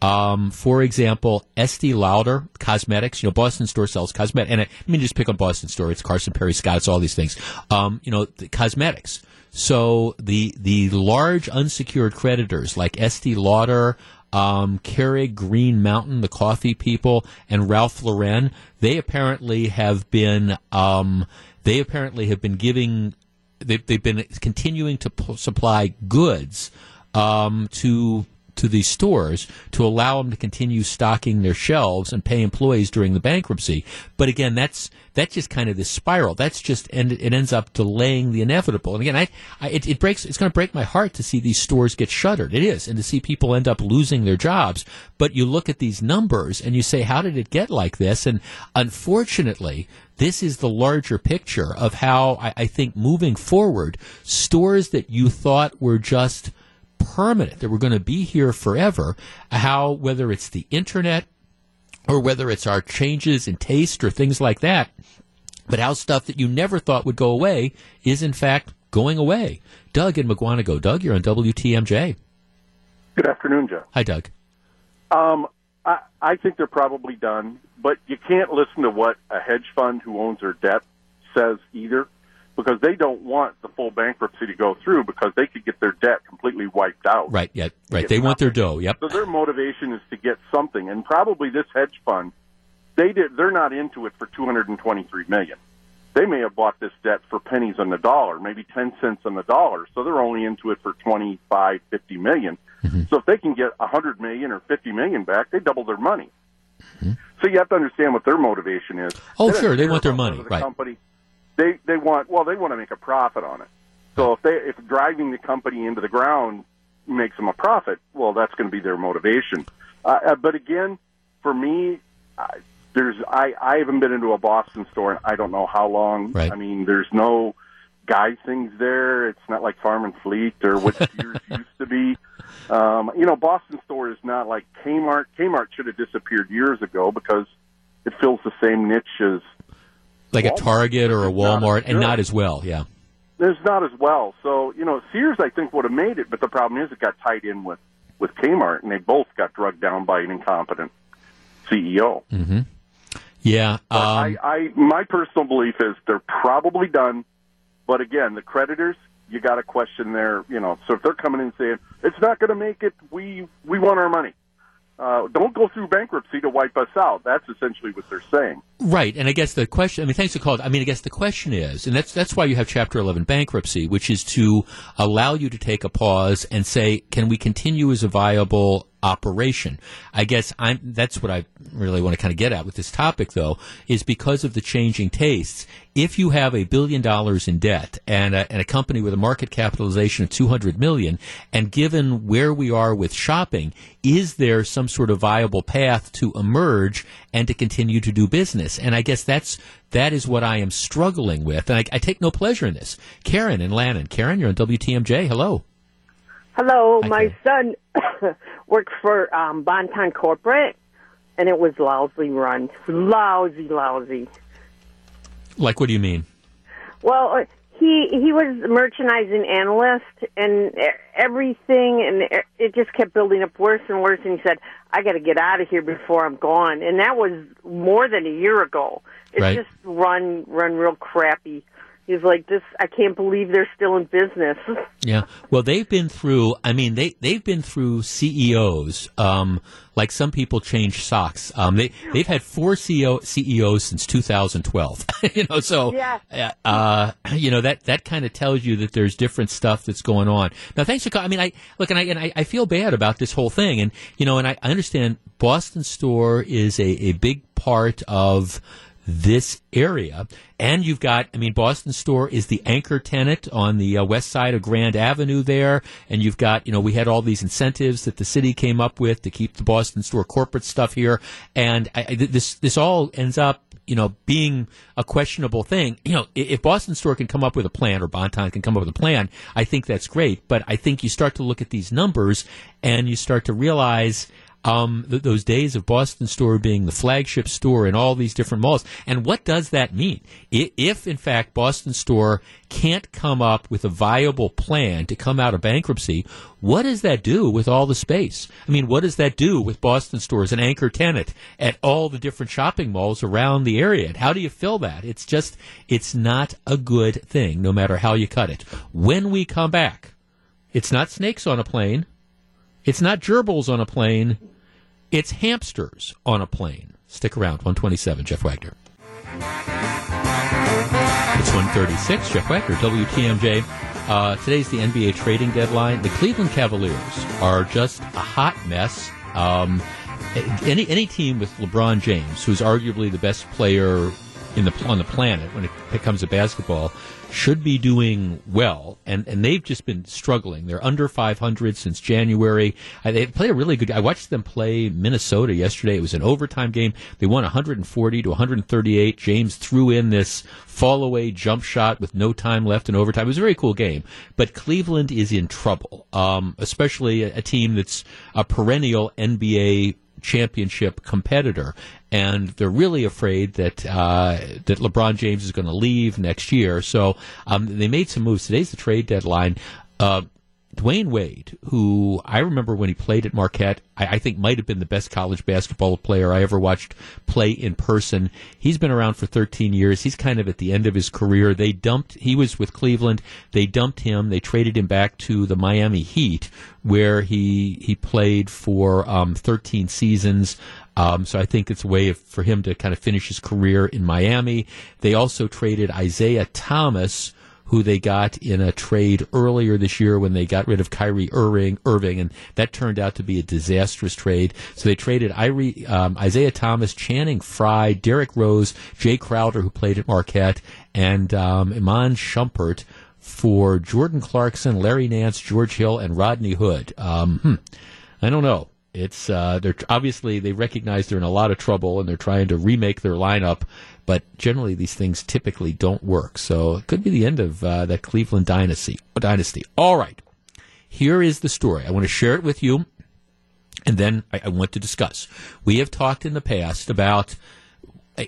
Um, for example, Estee Lauder Cosmetics, you know, Boston store sells cosmetics. and I, I mean, just pick on Boston store. It's Carson Pirie Scott, it's all these things. Um, you know, the cosmetics. So the the large unsecured creditors like Estee Lauder, um, Keurig Green Mountain, the coffee people, and Ralph Lauren, they apparently have been um, they apparently have been giving they, they've been continuing to p- supply goods um, to to these stores to allow them to continue stocking their shelves and pay employees during the bankruptcy. But again, that's that's just kind of this spiral. That's just and it ends up delaying the inevitable. And again, I, I it, it breaks. It's going to break my heart to see these stores get shuttered. It is, and to see people end up losing their jobs. But you look at these numbers and you say, how did it get like this? And unfortunately, this is the larger picture of how I, I think moving forward, stores that you thought were just permanent, that we're going to be here forever, how whether it's the internet or whether it's our changes in taste or things like that, but how stuff that you never thought would go away is in fact going away. Doug in Mukwonago. Doug, you're on WTMJ. Good afternoon, Jeff. Hi, Doug. Um, I, I think they're probably done, but you can't listen to what a hedge fund who owns their debt says either, because they don't want the full bankruptcy to go through because they could get their debt completely wiped out. Right, yeah, right. They want their dough. Yep. So their motivation is to get something, and probably this hedge fund, they did. They're not into it for two hundred and twenty-three million. They may have bought this debt for pennies on the dollar, maybe ten cents on the dollar. So they're only into it for twenty-five, fifty million. Mm-hmm. So if they can get a hundred million or fifty million back, they double their money. Mm-hmm. So you have to understand what their motivation is. Oh, don't sure, they want their money, the right. Company, they they want well, they want to make a profit on it. So if they if driving the company into the ground makes them a profit, well, that's going to be their motivation. Uh, uh, but again, for me, I, there's I I haven't been into a Boston store in I don't know how long. Right. I mean, there's no guy things there. It's not like Farm and Fleet or what Sears used to be. Um, you know, Boston store is not like Kmart. Kmart should have disappeared years ago because it fills the same niche as Like a Target or a It's not Walmart, and not as well. Yeah. there's not as well. So you know, Sears I think would have made it, but the problem is it got tied in with with Kmart, and they both got drugged down by an incompetent CEO. mhm Yeah. Um, I, I, my personal belief is they're probably done. But again, the creditors, you got to question their, you know. So if they're coming in saying it's not going to make it, we we want our money. Uh, don't go through bankruptcy to wipe us out. That's essentially what they're saying. Right, and I guess the question. I mean, thanks for calling. I mean, I guess the question is, and that's that's why you have Chapter Eleven bankruptcy, which is to allow you to take a pause and say, can we continue as a viable operation? I guess I'm. That's what I really want to kind of get at with this topic, though, is because of the changing tastes. If you have a billion dollars in debt and a, and a company with a market capitalization of two hundred million, and given where we are with shopping, is there some sort of viable path to emerge and to continue to do business? And I guess that's that is what I am struggling with, and I, I take no pleasure in this. Karen and Lannon, Karen, you're on WTMJ. Hello. Hello, Hi, my son worked for um, Bonton Corporate, and it was lousy run. Lousy, lousy. Like, what do you mean? Well, uh, he he was a merchandising analyst, and everything, and it just kept building up worse and worse. And he said, "I got to get out of here before I'm gone." And that was more than a year ago. It's Right. just run run real crappy. He's like, "This, I can't believe they're still in business." Yeah. Well, they've been through. I mean, they they've been through CEOs. Um, like some people change socks. Um, they they've had four CEO CEOs since 2012. you know, so Yeah. uh, uh, you know that that kind of tells you that there's different stuff that's going on. Now, thanks for. call- I mean, I look and I and I, I feel bad about this whole thing, and you know, and I, I understand Boston Store is a a big part of this area. And you've got, I mean, Boston Store is the anchor tenant on the uh, west side of Grand Avenue there. And you've got, you know, we had all these incentives that the city came up with to keep the Boston Store corporate stuff here. And I, I, this, this all ends up you know, being a questionable thing. You know, if Boston Store can come up with a plan or Bonton can come up with a plan, I think that's great. But I think you start to look at these numbers and you start to realize um, th- those days of Boston Store being the flagship store in all these different malls. And what does that mean? I- If, in fact, Boston Store can't come up with a viable plan to come out of bankruptcy, what does that do with all the space? I mean, what does that do with Boston Store as an anchor tenant at all the different shopping malls around the area? And how do you fill that? It's just, it's not a good thing, no matter how you cut it. When we come back, it's not snakes on a plane. It's not gerbils on a plane. It's hamsters on a plane. Stick around. 127, Jeff Wagner. It's 136, Jeff Wagner, WTMJ. Uh, today's the NBA trading deadline. The Cleveland Cavaliers are just a hot mess. Um, any any team with LeBron James, who's arguably the best player in the on the planet when it comes to basketball, should be doing well, and and they've just been struggling. They're under 500 since January. Uh, they play a really good. I watched them play Minnesota yesterday. It was an overtime game. They won 140 to 138. James threw in this fall away jump shot with no time left in overtime. It was a very cool game. But Cleveland is in trouble, um, especially a, a team that's a perennial NBA championship competitor, and they're really afraid that uh, that LeBron James is going to leave next year. So um, they made some moves. Today's the trade deadline. Uh, Dwyane Wade, who I remember when he played at Marquette, I, I think might have been the best college basketball player I ever watched play in person. He's been around for 13 years. He's kind of at the end of his career. They dumped, he was with Cleveland. They dumped him. They traded him back to the Miami Heat, where he, he played for um, 13 seasons. Um, so I think it's a way of, for him to kind of finish his career in Miami. They also traded Isaiah Thomas, who they got in a trade earlier this year when they got rid of Kyrie Irving, Irving and that turned out to be a disastrous trade. So they traded Irie, um, Isaiah Thomas, Channing Frye, Derrick Rose, Jae Crowder, who played at Marquette, and um, Iman Shumpert for Jordan Clarkson, Larry Nance, George Hill, and Rodney Hood. Um, hmm, I don't know. It's uh, they're obviously they recognize they're in a lot of trouble and they're trying to remake their lineup, but generally these things typically don't work. So it could be the end of uh, that Cleveland dynasty. Dynasty. All right, here is the story. I want to share it with you, and then I, I want to discuss. We have talked in the past about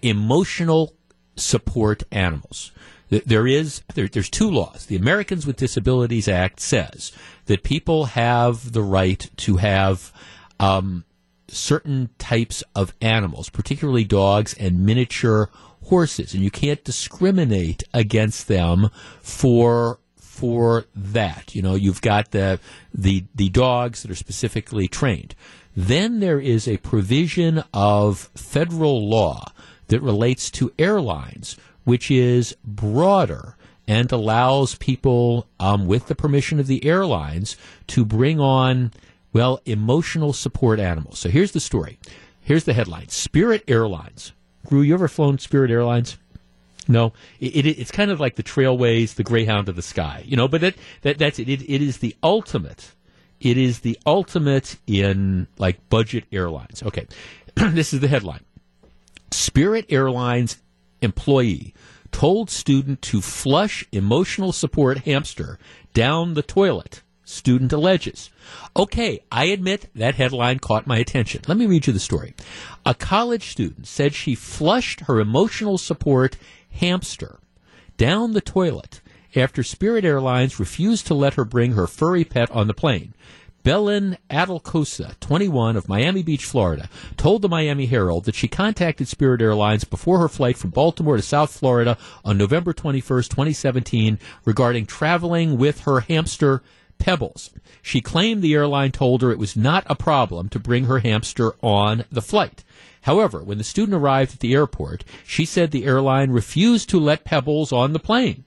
emotional support animals. There is there, there's two laws. The Americans with Disabilities Act says that people have the right to have um, certain types of animals, particularly dogs and miniature horses, and you can't discriminate against them for for that. You know, you've got the the the dogs that are specifically trained. Then there is a provision of federal law that relates to airlines, which is broader and allows people, um, with the permission of the airlines, to bring on, well, emotional support animals. So here's the story. Here's the headline Spirit Airlines. Gru, you ever flown Spirit Airlines? No, it, it, it's kind of like the Trailways, the Greyhound of the Sky, you know. But that, that that's it. it. It is the ultimate. It is the ultimate in like budget airlines. Okay, this is the headline. Spirit Airlines employee told student to flush emotional support hamster down the toilet. Student alleges. Okay, I admit that headline caught my attention. Let me read you the story. A college student said she flushed her emotional support hamster down the toilet after Spirit Airlines refused to let her bring her furry pet on the plane. Belen Aldecosea, 21, of Miami Beach, Florida, told the Miami Herald that she contacted Spirit Airlines before her flight from Baltimore to South Florida on November 21, 2017, regarding traveling with her hamster, Pebbles. She claimed the airline told her it was not a problem to bring her hamster on the flight. However, when the student arrived at the airport, she said the airline refused to let Pebbles on the plane.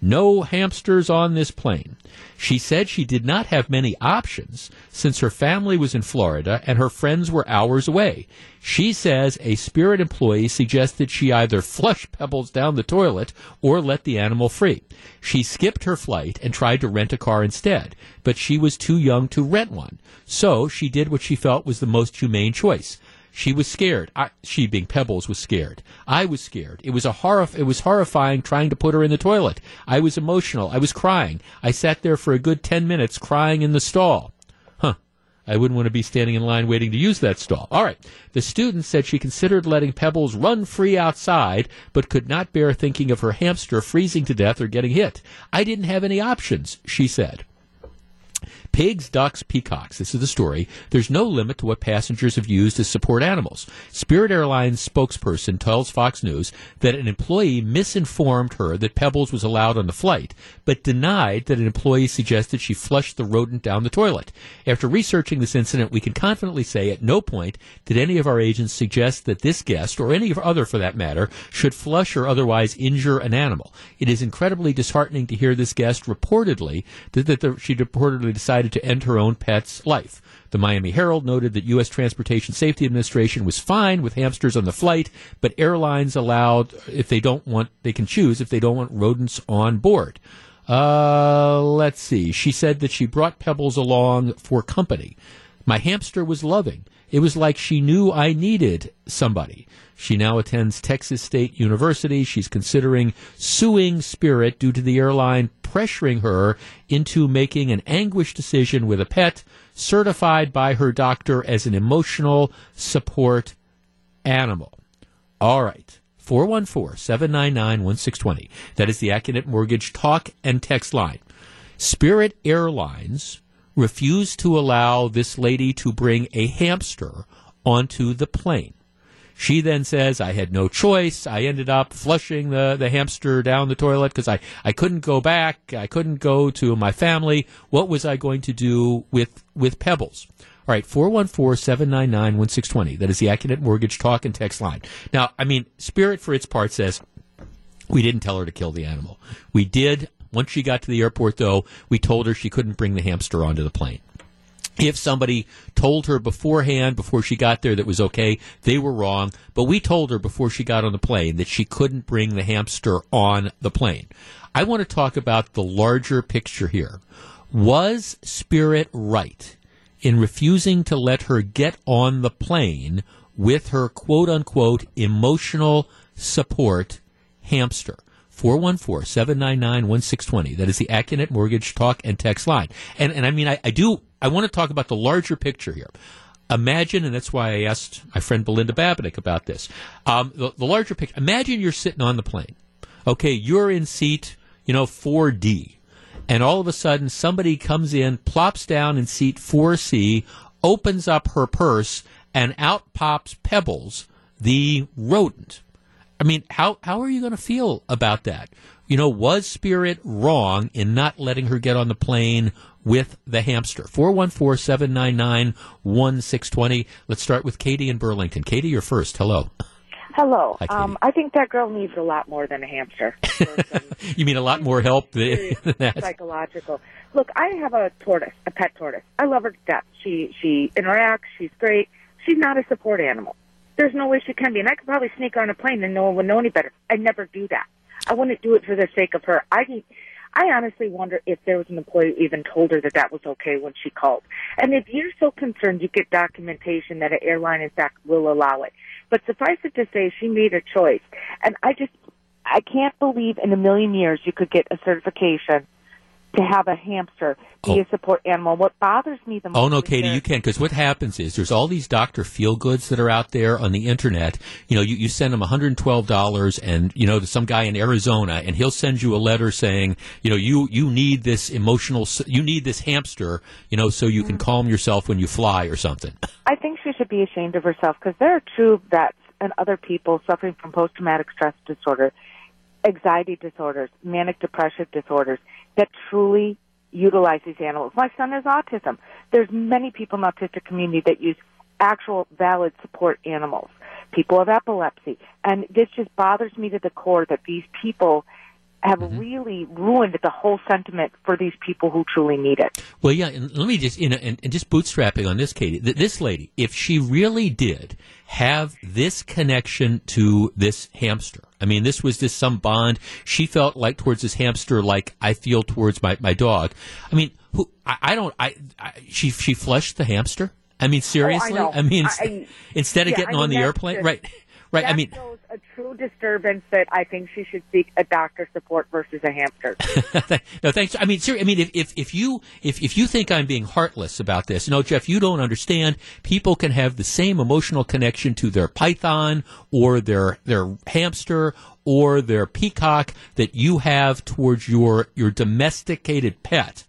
No hamsters on this plane. She said she did not have many options since her family was in Florida and her friends were hours away. She says a Spirit employee suggested she either flush Pebbles down the toilet or let the animal free. She skipped her flight and tried to rent a car instead, but she was too young to rent one. So she did what she felt was the most humane choice. She was scared. I, she, being Pebbles, was scared. I was scared. It was a horror. It was horrifying trying to put her in the toilet. I was emotional. I was crying. I sat there for a good ten minutes crying in the stall. Huh. I wouldn't want to be standing in line waiting to use that stall. All right. The student said she considered letting Pebbles run free outside, but could not bear thinking of her hamster freezing to death or getting hit. I didn't have any options, she said. Pigs, ducks, peacocks. This is the story. There's no limit to what passengers have used to support animals. Spirit Airlines spokesperson tells Fox News that an employee misinformed her that Pebbles was allowed on the flight, but denied that an employee suggested she flushed the rodent down the toilet. After researching this incident, we can confidently say at no point did any of our agents suggest that this guest, or any other for that matter, should flush or otherwise injure an animal. It is incredibly disheartening to hear this guest reportedly that, that the, she reportedly decided to end her own pet's life. The Miami Herald noted that U.S. Transportation Safety Administration was fine with hamsters on the flight, but airlines allowed, if they don't want, they can choose if they don't want rodents on board. Uh, let's see. She said that she brought Pebbles along for company. My hamster was loving. It was like she knew I needed somebody. She now attends Texas State University. She's considering suing Spirit due to the airline pressuring her into making an anguished decision with a pet certified by her doctor as an emotional support animal. All right. 414 799 1620. That is the Accunet Mortgage talk and text line. Spirit Airlines refused to allow this lady to bring a hamster onto the plane. She then says, I had no choice. I ended up flushing the, the hamster down the toilet because I, I couldn't go back. I couldn't go to my family. What was I going to do with, with Pebbles? All right, 414-799-1620. That is the Accunet Mortgage talk and text line. Now, I mean, Spirit for its part says, we didn't tell her to kill the animal. We did. Once she got to the airport, though, we told her she couldn't bring the hamster onto the plane if somebody told her beforehand, before she got there, that was okay, they were wrong. But we told her before she got on the plane that she couldn't bring the hamster on the plane. I want to talk about the larger picture here. Was Spirit right in refusing to let her get on the plane with her quote unquote emotional support hamster? 414 799 1620. That is the Accunet Mortgage Talk and Text line. And, and I mean, I, I do I want to talk about the larger picture here. Imagine, and that's why I asked my friend Belinda Babinick about this. Um, the, the larger picture. Imagine you're sitting on the plane. Okay, you're in seat, you know, 4D, and all of a sudden somebody comes in, plops down in seat 4C, opens up her purse, and out pops Pebbles, the rodent. I mean, how how are you going to feel about that? You know, was Spirit wrong in not letting her get on the plane with the hamster. 414 799 1620. Let's start with Katie in Burlington. Katie, you're first. Hello. Hello. Hi, um, I think that girl needs a lot more than a hamster. you mean a lot more help than, than that? Psychological. Look, I have a tortoise, a pet tortoise. I love her to death. She she interacts. She's great. She's not a support animal. There's no way she can be, and I could probably sneak her on a plane and no one would know any better. I'd never do that. I wouldn't do it for the sake of her. I I honestly wonder if there was an employee who even told her that that was okay when she called. And if you're so concerned, you get documentation that an airline, in fact, will allow it. But suffice it to say, she made a choice. And I just, I can't believe in a million years you could get a certification to have a hamster be oh. a support animal. What bothers me the most. Oh no, Katie, you can't because what happens is there's all these Doctor Feel Goods that are out there on the internet. You know, you, you send them 112 dollars, and you know to some guy in Arizona, and he'll send you a letter saying, you know, you you need this emotional, you need this hamster, you know, so you can mm-hmm. calm yourself when you fly or something. I think she should be ashamed of herself because there are true vets and other people suffering from post traumatic stress disorder anxiety disorders, manic depressive disorders that truly utilize these animals. My son has autism. There's many people in the autistic community that use actual valid support animals. People have epilepsy. And this just bothers me to the core that these people have mm-hmm. really ruined the whole sentiment for these people who truly need it. Well, yeah, and let me just, you know, and, and just bootstrapping on this, Katie, this lady, if she really did have this connection to this hamster, I mean, this was just some bond she felt like towards this hamster, like I feel towards my, my dog. I mean, who, I, I don't, I, I, she, she flushed the hamster? I mean, seriously. know. I mean, I- I- instead of yeah, getting I mean, on the airplane, just- right? Right. I That mean, shows a true disturbance that I think she should seek a doctor support versus a hamster. no, thanks. I mean, ser- I mean, if, if, if you if, if you think I'm being heartless about this, no, Jeff, you don't understand. People can have the same emotional connection to their python or their their hamster or their peacock that you have towards your your domesticated pet.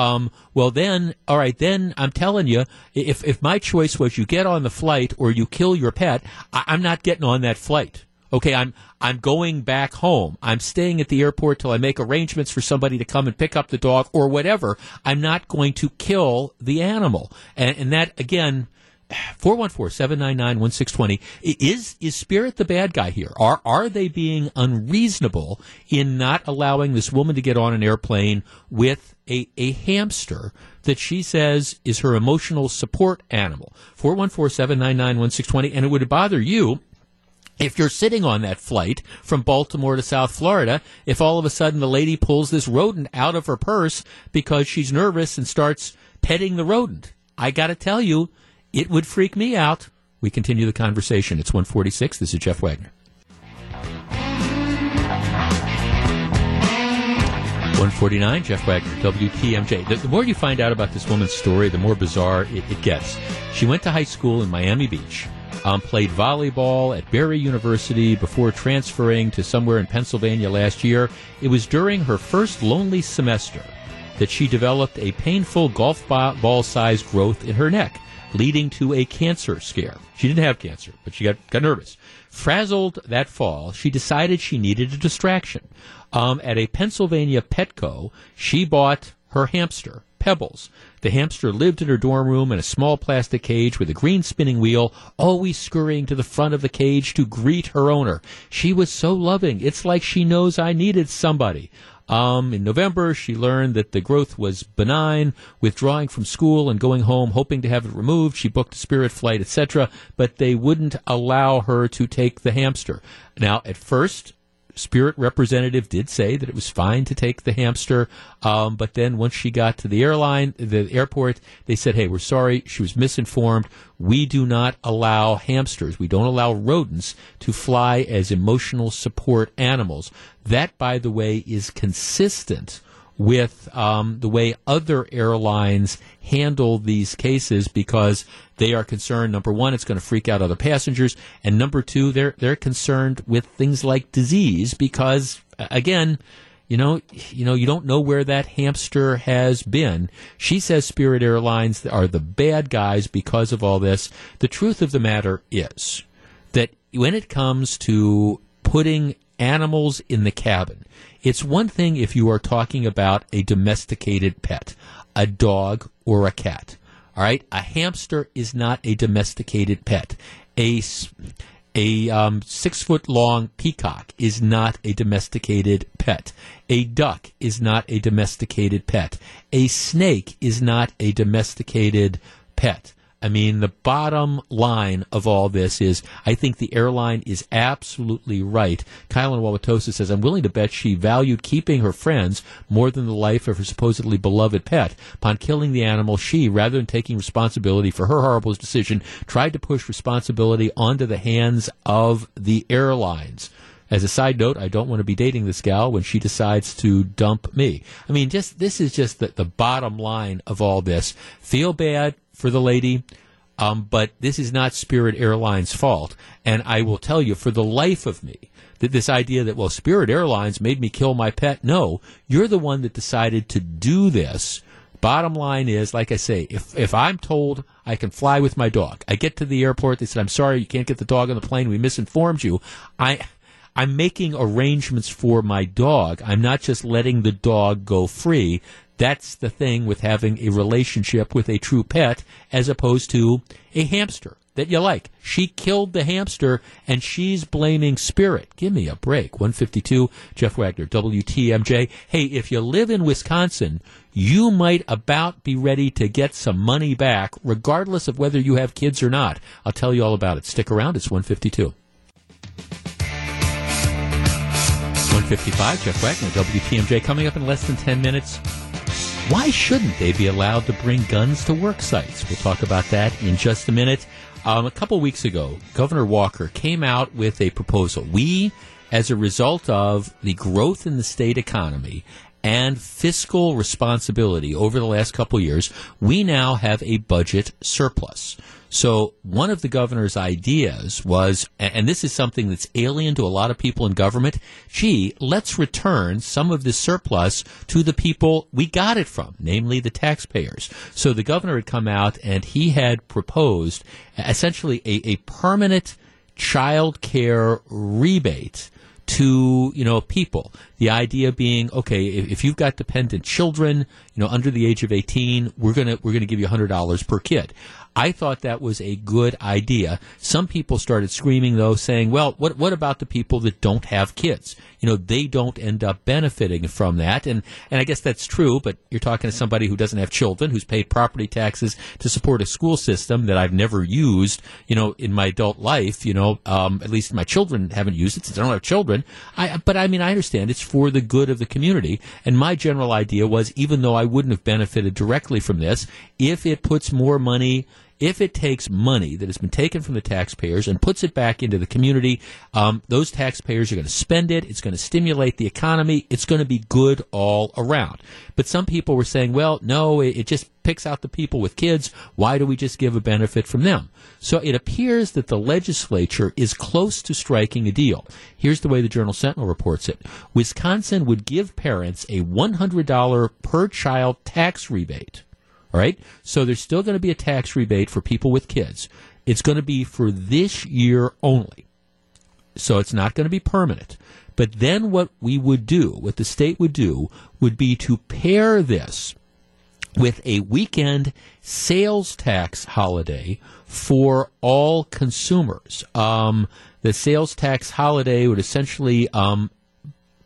Um, well, then, all right, then I'm telling you, if if my choice was you get on the flight or you kill your pet, I, I'm not getting on that flight. Okay, I'm I'm going back home. I'm staying at the airport till I make arrangements for somebody to come and pick up the dog or whatever. I'm not going to kill the animal. And, and that again, 414-799-1620 is is spirit the bad guy here? Are are they being unreasonable in not allowing this woman to get on an airplane with a, a hamster that she says is her emotional support animal? 414-799-1620 and it would bother you if you're sitting on that flight from Baltimore to South Florida, if all of a sudden the lady pulls this rodent out of her purse because she's nervous and starts petting the rodent, I got to tell you, it would freak me out. We continue the conversation. It's 146. This is Jeff Wagner. 149, Jeff Wagner, WTMJ. The, the more you find out about this woman's story, the more bizarre it, it gets. She went to high school in Miami Beach, um, played volleyball at Barry University before transferring to somewhere in Pennsylvania last year. It was during her first lonely semester that she developed a painful golf ball sized growth in her neck, leading to a cancer scare. She didn't have cancer, but she got, got nervous. Frazzled that fall, she decided she needed a distraction. Um, at a Pennsylvania Petco, she bought her hamster, Pebbles. The hamster lived in her dorm room in a small plastic cage with a green spinning wheel, always scurrying to the front of the cage to greet her owner. She was so loving. It's like she knows I needed somebody. Um, in November, she learned that the growth was benign, withdrawing from school and going home, hoping to have it removed. She booked a spirit flight, etc., but they wouldn't allow her to take the hamster. Now, at first, Spirit representative did say that it was fine to take the hamster, um, but then once she got to the airline, the airport, they said, "Hey, we're sorry, she was misinformed. We do not allow hamsters. We don't allow rodents to fly as emotional support animals." That, by the way, is consistent with um, the way other airlines handle these cases because they are concerned. Number one, it's going to freak out other passengers, and number two, they're they're concerned with things like disease because again. You know, you know, you don't know where that hamster has been. She says Spirit Airlines are the bad guys because of all this. The truth of the matter is that when it comes to putting animals in the cabin, it's one thing if you are talking about a domesticated pet, a dog or a cat. All right, a hamster is not a domesticated pet. A a um, six foot long peacock is not a domesticated pet. A duck is not a domesticated pet. A snake is not a domesticated pet. I mean, the bottom line of all this is I think the airline is absolutely right. Kyle in Wauwatosa says, I'm willing to bet she valued keeping her friends more than the life of her supposedly beloved pet. Upon killing the animal, she, rather than taking responsibility for her horrible decision, tried to push responsibility onto the hands of the airlines. As a side note, I don't want to be dating this gal when she decides to dump me. I mean, just this is just the, the bottom line of all this. Feel bad for the lady, um, but this is not Spirit Airlines' fault. And I will tell you, for the life of me, that this idea that well, Spirit Airlines made me kill my pet. No, you're the one that decided to do this. Bottom line is, like I say, if if I'm told I can fly with my dog, I get to the airport. They said, "I'm sorry, you can't get the dog on the plane. We misinformed you." I I'm making arrangements for my dog. I'm not just letting the dog go free. That's the thing with having a relationship with a true pet as opposed to a hamster that you like. She killed the hamster and she's blaming spirit. Give me a break. 152, Jeff Wagner, WTMJ. Hey, if you live in Wisconsin, you might about be ready to get some money back, regardless of whether you have kids or not. I'll tell you all about it. Stick around. It's 152. 155, Jeff Wagner, WTMJ. Coming up in less than 10 minutes, Why shouldn't they be allowed to bring guns to work sites? We'll talk about that in just a minute. Um, a couple weeks ago, Governor Walker came out with a proposal. We, as a result of the growth in the state economy and fiscal responsibility over the last couple years, we now have a budget surplus. So one of the governor's ideas was, and this is something that's alien to a lot of people in government, gee, let's return some of this surplus to the people we got it from, namely the taxpayers. So the governor had come out and he had proposed essentially a, a permanent child care rebate to you know people. The idea being, okay, if, if, you've got dependent children, you know, under the age of eighteen, we're gonna we're gonna give you hundred dollars per kid. I thought that was a good idea. Some people started screaming though, saying, "Well, what what about the people that don't have kids? You know, they don't end up benefiting from that." And and I guess that's true. But you're talking to somebody who doesn't have children, who's paid property taxes to support a school system that I've never used. You know, in my adult life, you know, um, at least my children haven't used it since I don't have children. I but I mean, I understand it's for the good of the community. And my general idea was, even though I wouldn't have benefited directly from this, if it puts more money if it takes money that has been taken from the taxpayers and puts it back into the community, um, those taxpayers are going to spend it. It's going to stimulate the economy. It's going to be good all around. But some people were saying, well, no, it, it just picks out the people with kids. Why do we just give a benefit from them? So it appears that the legislature is close to striking a deal. Here's the way the Journal Sentinel reports it. Wisconsin would give parents a $100 per child tax rebate all right. So there's still going to be a tax rebate for people with kids. It's going to be for this year only. So it's not going to be permanent. But then what we would do, what the state would do, would be to pair this with a weekend sales tax holiday for all consumers. Um, the sales tax holiday would essentially um,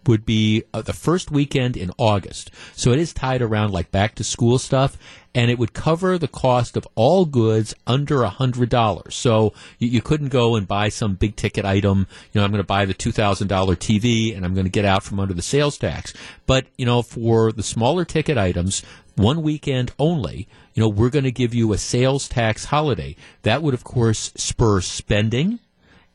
would be uh, the first weekend in August. So it is tied around like back to school stuff and it would cover the cost of all goods under a hundred dollars. So you, you, couldn't go and buy some big ticket item. You know, I'm going to buy the two thousand dollar TV, and I'm going to get out from under the sales tax. But you know, for the smaller ticket items, one weekend only, you know, we're going to give you a sales tax holiday. That would, of course, spur spending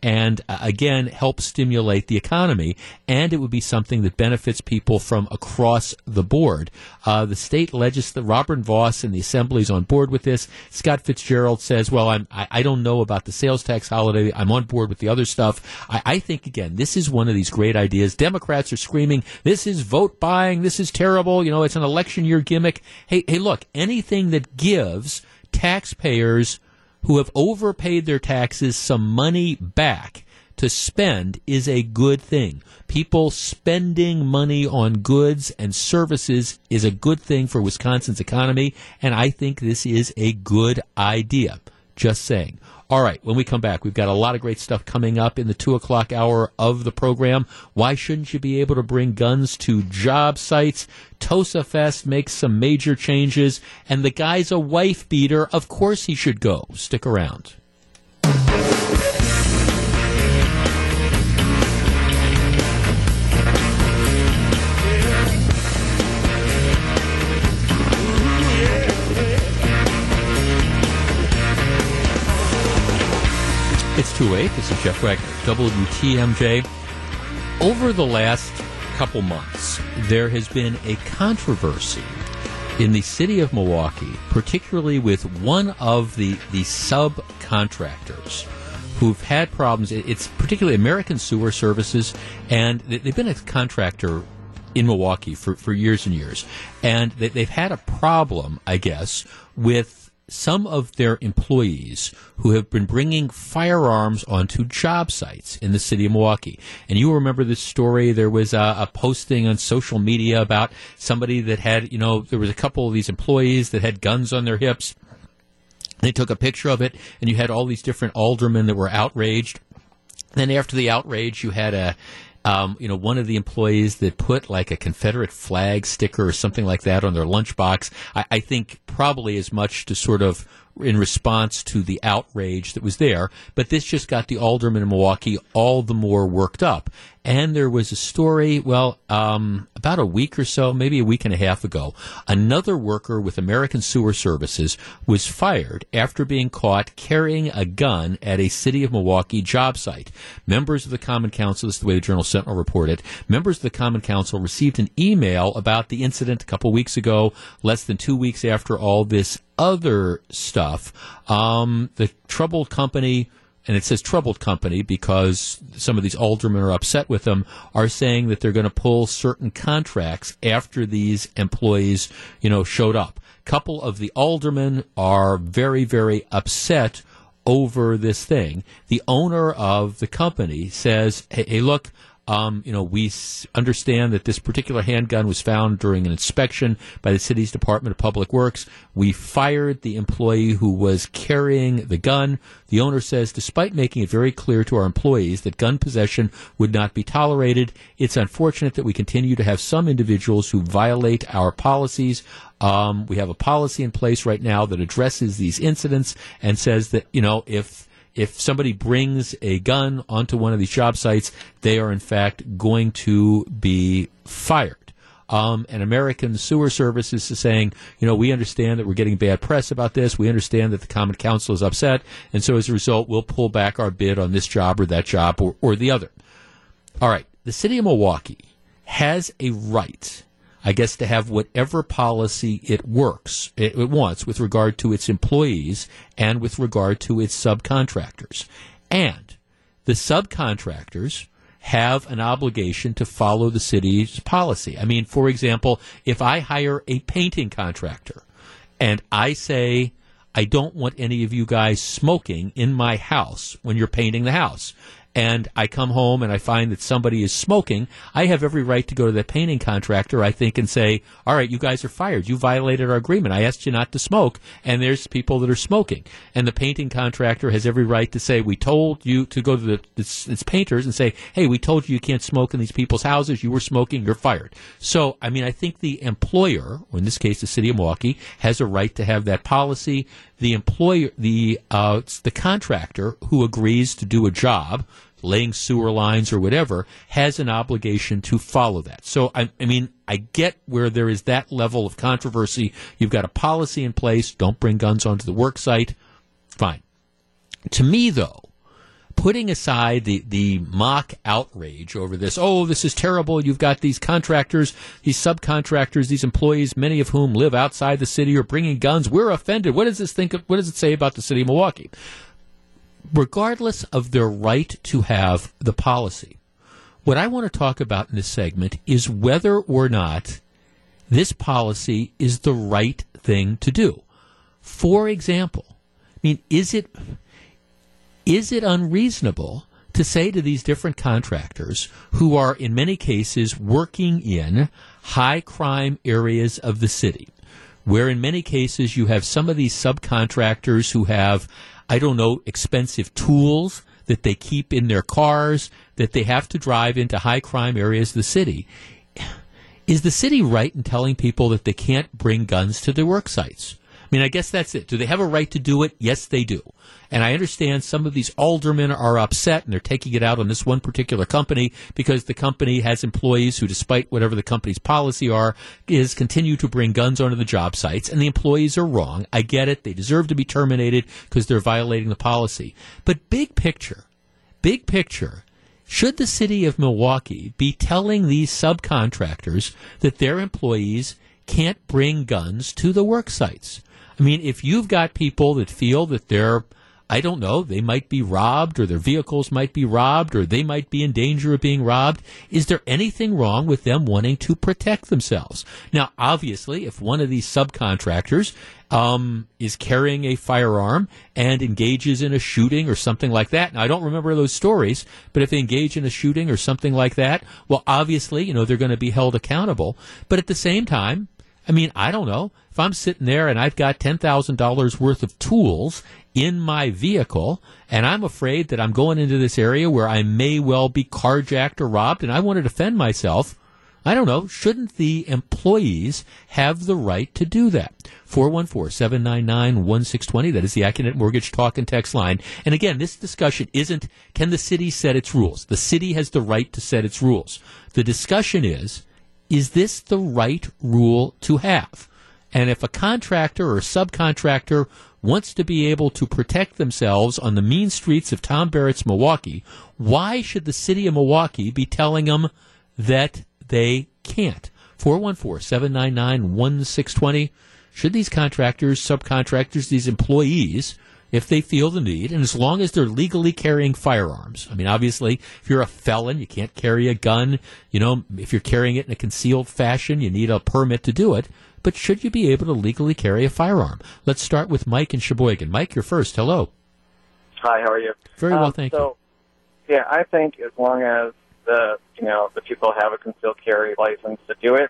and uh, again help stimulate the economy. And it would be something that benefits people from across the board. Uh, the state legislature, Robin Vos and the assembly is on board with this. Scott Fitzgerald says, "Well, I'm, I, I, don't know about the sales tax holiday. I'm on board with the other stuff." I, I think again, this is one of these great ideas. Democrats are screaming, "This is vote buying. This is terrible. You know, it's an election year gimmick." Hey, hey, look, anything that gives taxpayers who have overpaid their taxes some money back to spend is a good thing. People spending money on goods and services is a good thing for Wisconsin's economy, and I think this is a good idea. Just saying. All right, when we come back, we've got a lot of great stuff coming up in the two o'clock hour of the program. Why shouldn't you be able to bring guns to job sites? Tosa Fest makes some major changes, and the guy's a wife beater. Of course he should go. Stick around. It's 2 8. This is Jeff Wagner, WTMJ. Over the last couple months, there has been a controversy in the city of Milwaukee, particularly with one of the, the subcontractors who've had problems. It's particularly American Sewer Services, and they've been a contractor in Milwaukee for, for years and years. And they've had a problem, I guess, with some of their employees who have been bringing firearms onto job sites in the city of Milwaukee. And you remember this story. There was a, a, posting on social media about somebody that had, you know, there was a couple of these employees that had guns on their hips. They took a picture of it, and you had all these different aldermen that were outraged. Then after the outrage, you had a um, you know, one of the employees that put like a Confederate flag sticker or something like that on their lunchbox, I, I think probably as much to sort of in response to the outrage that was there. But this just got the aldermen in Milwaukee all the more worked up. And there was a story, well, um, about a week or so, maybe a week and a half ago, another worker with American Sewer Services was fired after being caught carrying a gun at a City of Milwaukee job site. Members of the Common Council, this is the way the Journal Sentinel reported, members of the Common Council received an email about the incident a couple weeks ago, less than two weeks after all this other stuff. Um, the troubled company and it says troubled company because some of these aldermen are upset with them, are saying that they're going to pull certain contracts after these employees, you know, showed up. Couple of the aldermen are very, very upset over this thing. The owner of the company says, hey, hey look, um, you know, we s- understand that this particular handgun was found during an inspection by the city's Department of Public Works. We fired the employee who was carrying the gun. The owner says, despite making it very clear to our employees that gun possession would not be tolerated, it's unfortunate that we continue to have some individuals who violate our policies. Um, we have a policy in place right now that addresses these incidents and says that, you know, if if somebody brings a gun onto one of these job sites, they are in fact going to be fired. Um, and American Sewer Services is saying, you know, we understand that we're getting bad press about this. We understand that the Common Council is upset, and so as a result, we'll pull back our bid on this job or that job or, or the other. All right, the city of Milwaukee has a right I guess, to have whatever policy it works, it, it, wants with regard to its employees and with regard to its subcontractors. And the subcontractors have an obligation to follow the city's policy. I mean, for example, if I hire a painting contractor and I say, I don't want any of you guys smoking in my house when you're painting the house and I come home and I find that somebody is smoking, I have every right to go to the painting contractor, I think, and say, all right, you guys are fired. You violated our agreement. I asked you not to smoke, and there's people that are smoking. And the painting contractor has every right to say, we told you to go to the it's, it's painters and say, hey, we told you you can't smoke in these people's houses. You were smoking. You're fired. So, I mean, I think the employer, or in this case, the city of Milwaukee, has a right to have that policy. The employer, the uh, the contractor who agrees to do a job laying sewer lines or whatever, has an obligation to follow that. So, I, I, mean, I get where there is that level of controversy. You've got a policy in place. Don't bring guns onto the work site. Fine. To me, though, putting aside the, the mock outrage over this, oh, this is terrible. You've got these contractors, these subcontractors, these employees, many of whom live outside the city, are bringing guns. We're offended. What does this think? Of, what does it say about the city of Milwaukee? Regardless of their right to have the policy, what I want to talk about in this segment is whether or not this policy is the right thing to do. For example, I mean, is it is it unreasonable to say to these different contractors who are in many cases working in high crime areas of the city, where in many cases you have some of these subcontractors who have I don't know, expensive tools that they keep in their cars, that they have to drive into high crime areas of the city. Is the city right in telling people that they can't bring guns to their work sites? I mean, I guess that's it. Do they have a right to do it? Yes, they do. And I understand some of these aldermen are upset and they're taking it out on this one particular company because the company has employees who, despite whatever the company's policy are, is continue to bring guns onto the job sites and the employees are wrong. I get it. They deserve to be terminated because they're violating the policy. But big picture, big picture, should the city of Milwaukee be telling these subcontractors that their employees can't bring guns to the work sites? I mean, if you've got people that feel that they're I don't know, they might be robbed or their vehicles might be robbed or they might be in danger of being robbed. Is there anything wrong with them wanting to protect themselves? Now, obviously, if one of these subcontractors um, is carrying a firearm and engages in a shooting or something like that. Now, I don't remember those stories, but if they engage in a shooting or something like that, well, obviously, you know, they're going to be held accountable. But at the same time, I mean, I don't know. If I'm sitting there and I've got $10,000 worth of tools in my vehicle and I'm afraid that I'm going into this area where I may well be carjacked or robbed and I want to defend myself, I don't know. Shouldn't the employees have the right to do that? 414-799-1620. That is the Accunet Mortgage Talk and Text line. And again, this discussion isn't can the city set its rules? The city has the right to set its rules. The discussion is is this the right rule to have? And if a contractor or a subcontractor wants to be able to protect themselves on the mean streets of Tom Barrett's Milwaukee, why should the city of Milwaukee be telling them that they can't? 414 799 1620. Should these contractors, subcontractors, these employees, if they feel the need, and as long as they're legally carrying firearms. I mean, obviously, if you're a felon, you can't carry a gun. You know, if you're carrying it in a concealed fashion, you need a permit to do it. But should you be able to legally carry a firearm? Let's start with Mike in Sheboygan. Mike, you're first. Hello. Hi, how are you? Very well, Um, thank so, Yeah, I think as long as the you know the people have a concealed carry license to do it,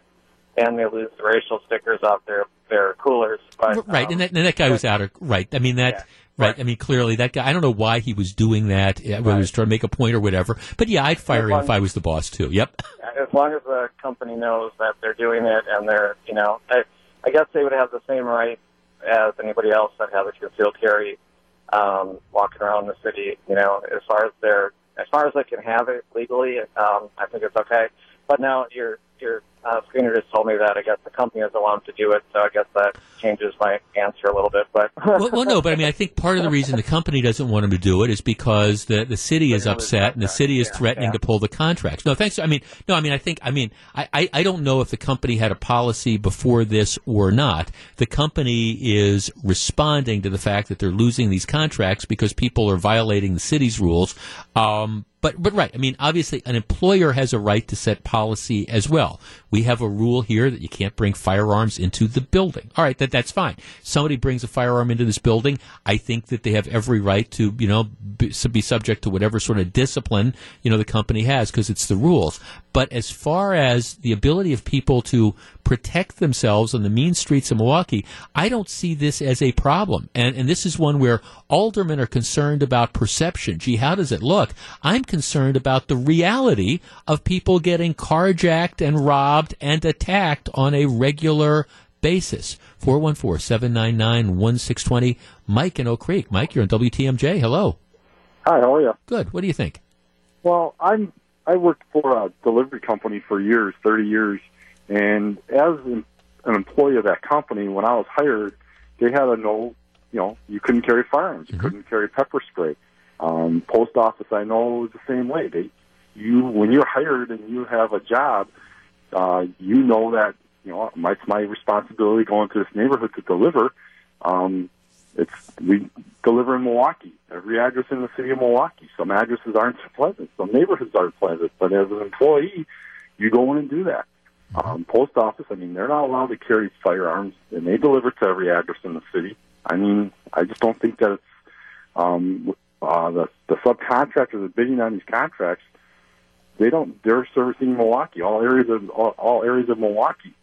and they lose the racial stickers off their their coolers. But. Right, um, and that, and that guy was out of right. I mean that. Yeah. Right. I mean, clearly that guy. I don't know why he was doing that. uh, Whether he was trying to make a point or whatever. But yeah, I'd fire him if I was the boss too. Yep. as long as the company knows that they're doing it and they're you know I, I guess they would have the same right as anybody else that has a concealed carry um, walking around the city. You know, as far as they're as far as they can have it legally, um, I think it's okay. But now your your uh, screener just told me that I guess the company doesn't want them to do it, so I guess that changes my answer a little bit. But well, well, no, but I mean, I think part of the reason the company doesn't want him to do it is because the the city is upset and the city is threatening to pull the contracts. No, thanks. I mean, no, I mean, I think, I mean, I, I, I don't know if the company had a policy before this or not. The company is responding to the fact that they're losing these contracts because people are violating the city's rules. Um, but but right, I mean, obviously, an employer has a right to set policy as well. We have a rule here that you can't bring firearms into the building. All right, that that's fine. Somebody brings a firearm into this building, I think that they have every right to you know be, be subject to whatever sort of discipline you know the company has because it's the rules. But as far as the ability of people to protect themselves on the mean streets of Milwaukee, I don't see this as a problem. And, and this is one where aldermen are concerned about perception. Gee, how does it look? I'm concerned about the reality of people getting carjacked and robbed and attacked on a regular basis. 414-799-1620. Mike in Oak Creek. Mike, you're on WTMJ. Hello. Hi, how are you? Good. What do you think? Well, I'm I worked for a delivery company for years, 30 years, and as an employee of that company, when I was hired, they had a no, you know, you couldn't carry firearms, you couldn't carry pepper spray. Um, post office, I know was the same way. They, you, when you're hired and you have a job, uh, you know that you know it's my responsibility going to this neighborhood to deliver. Um, it's we deliver in Milwaukee, every address in the city of Milwaukee. Some addresses aren't so pleasant, some neighborhoods aren't pleasant, but as an employee, you go in and do that. Um, post office, I mean, they're not allowed to carry firearms, and they deliver to every address in the city. I mean, I just don't think that it's um, uh, the the subcontractors are bidding on these contracts. They don't. They're servicing Milwaukee, all areas of all, all areas of Milwaukee.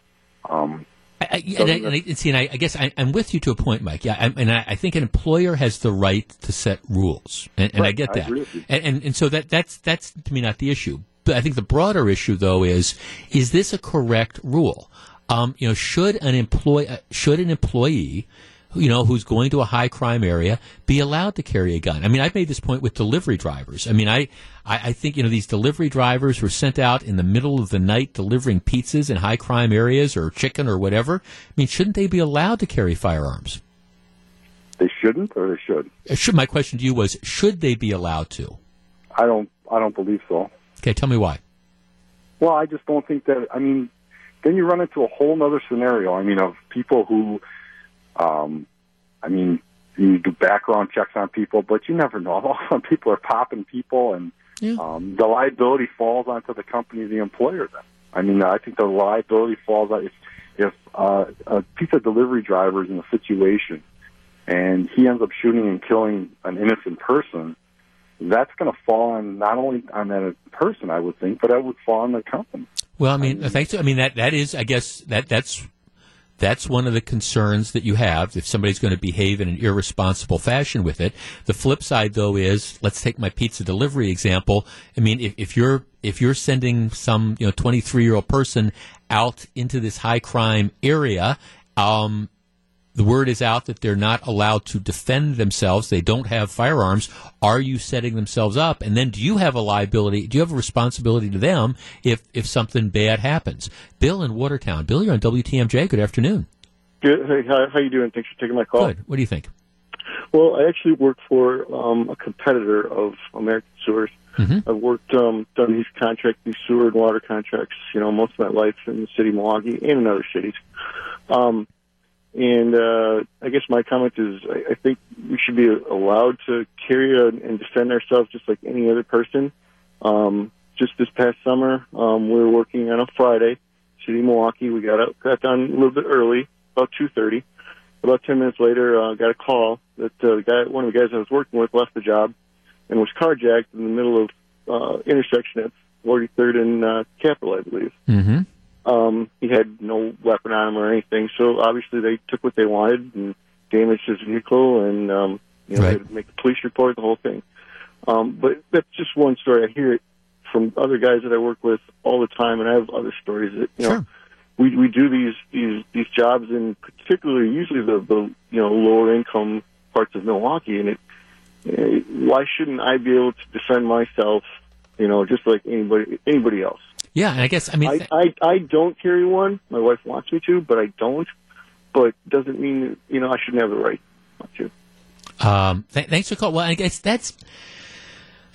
Um, I, I, and I, and I, see, and I, I guess I, I'm with you to a point, Mike. Yeah, I, and I, I think an employer has the right to set rules, and, and I get that. And, and and so that that's that's to me not the issue. But I think the broader issue, though, is is this a correct rule? Um, you know, should an employee should an employee you know, who's going to a high crime area be allowed to carry a gun. I mean, I've made this point with delivery drivers. I mean, I, I, I think, you know, these delivery drivers who are sent out in the middle of the night delivering pizzas in high crime areas or chicken or whatever. I mean, shouldn't they be allowed to carry firearms? they shouldn't, or they should. Uh, Should, my question to you was, should they be allowed to? I don't. I don't believe so. Okay, tell me why. Well, I just don't think that. I mean, then you run into a whole other scenario. I mean, of people who, um, I mean, you do background checks on people, but you never know. Some people are popping people, and um, the liability falls onto the company, the employer. Then, I mean, I think the liability falls on if if uh, a pizza delivery driver is in a situation and he ends up shooting and killing an innocent person. That's going to fall on not only on that person, I would think, but that would fall on the company. Well, I mean, thanks. I mean that that is, I guess that that's that's one of the concerns that you have if somebody's going to behave in an irresponsible fashion with it. The flip side, though, is let's take my pizza delivery example. I mean, if, if you're if you're sending some you know 23 year old person out into this high crime area, um, the word is out that they're not allowed to defend themselves. They don't have firearms. Are you setting themselves up? And then do you have a liability? Do you have a responsibility to them if, if something bad happens? Bill in Watertown. Bill, you're on WTMJ. Good afternoon. Good. Hey, how, how you doing? Thanks for taking my call. Good. What do you think? Well, I actually work for um, a competitor of American Sewers. Mm-hmm. I've worked, um, done these contracts, these sewer and water contracts, you know, most of my life in the city of Milwaukee and in other cities. Um, and uh, I guess my comment is I, I think we should be allowed to carry a, and defend ourselves just like any other person. Um, just this past summer, um, we were working on a Friday, city of Milwaukee. We got up, got done a little bit early, about two thirty. About ten minutes later, uh, got a call that uh, the guy, one of the guys I was working with, left the job and was carjacked in the middle of uh, intersection at 43rd and uh, Capitol, I believe. Mm-hmm. Um, he had no weapon on him or anything, so obviously they took what they wanted and damaged his vehicle, and um, you know, Right. they had to make a police report, the whole thing. Um, but that's just one story. I hear it from other guys that I work with all the time, and I have other stories that you know. We we do these these these jobs in particularly usually the the you know lower income parts of Milwaukee, and it why shouldn't I be able to defend myself? You know, just like anybody anybody else. Yeah, and I guess I mean I, I I don't carry one. My wife wants me to, but I don't. But doesn't mean you know I shouldn't have the right not to. Um, th- thanks for calling. Well, I guess that's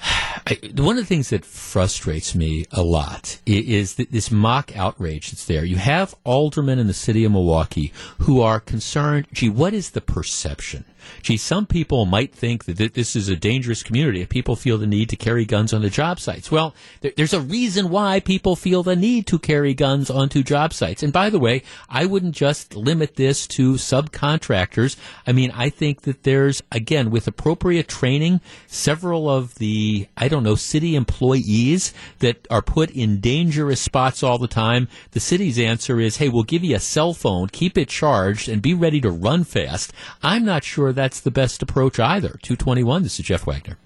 I, one of the things that frustrates me a lot is that this mock outrage that's there. You have aldermen in the city of Milwaukee who are concerned. Gee, what is the perception? Gee, some people might think that this is a dangerous community if people feel the need to carry guns on the job sites. Well, there's a reason why people feel the need to carry guns onto job sites. And by the way, I wouldn't just limit this to subcontractors. I mean, I think that there's, again, with appropriate training, several of the, I don't know, city employees that are put in dangerous spots all the time. The city's answer is, hey, we'll give you a cell phone, keep it charged, and be ready to run fast. I'm not sure that's the best approach either. 221, this is Jeff Wagner.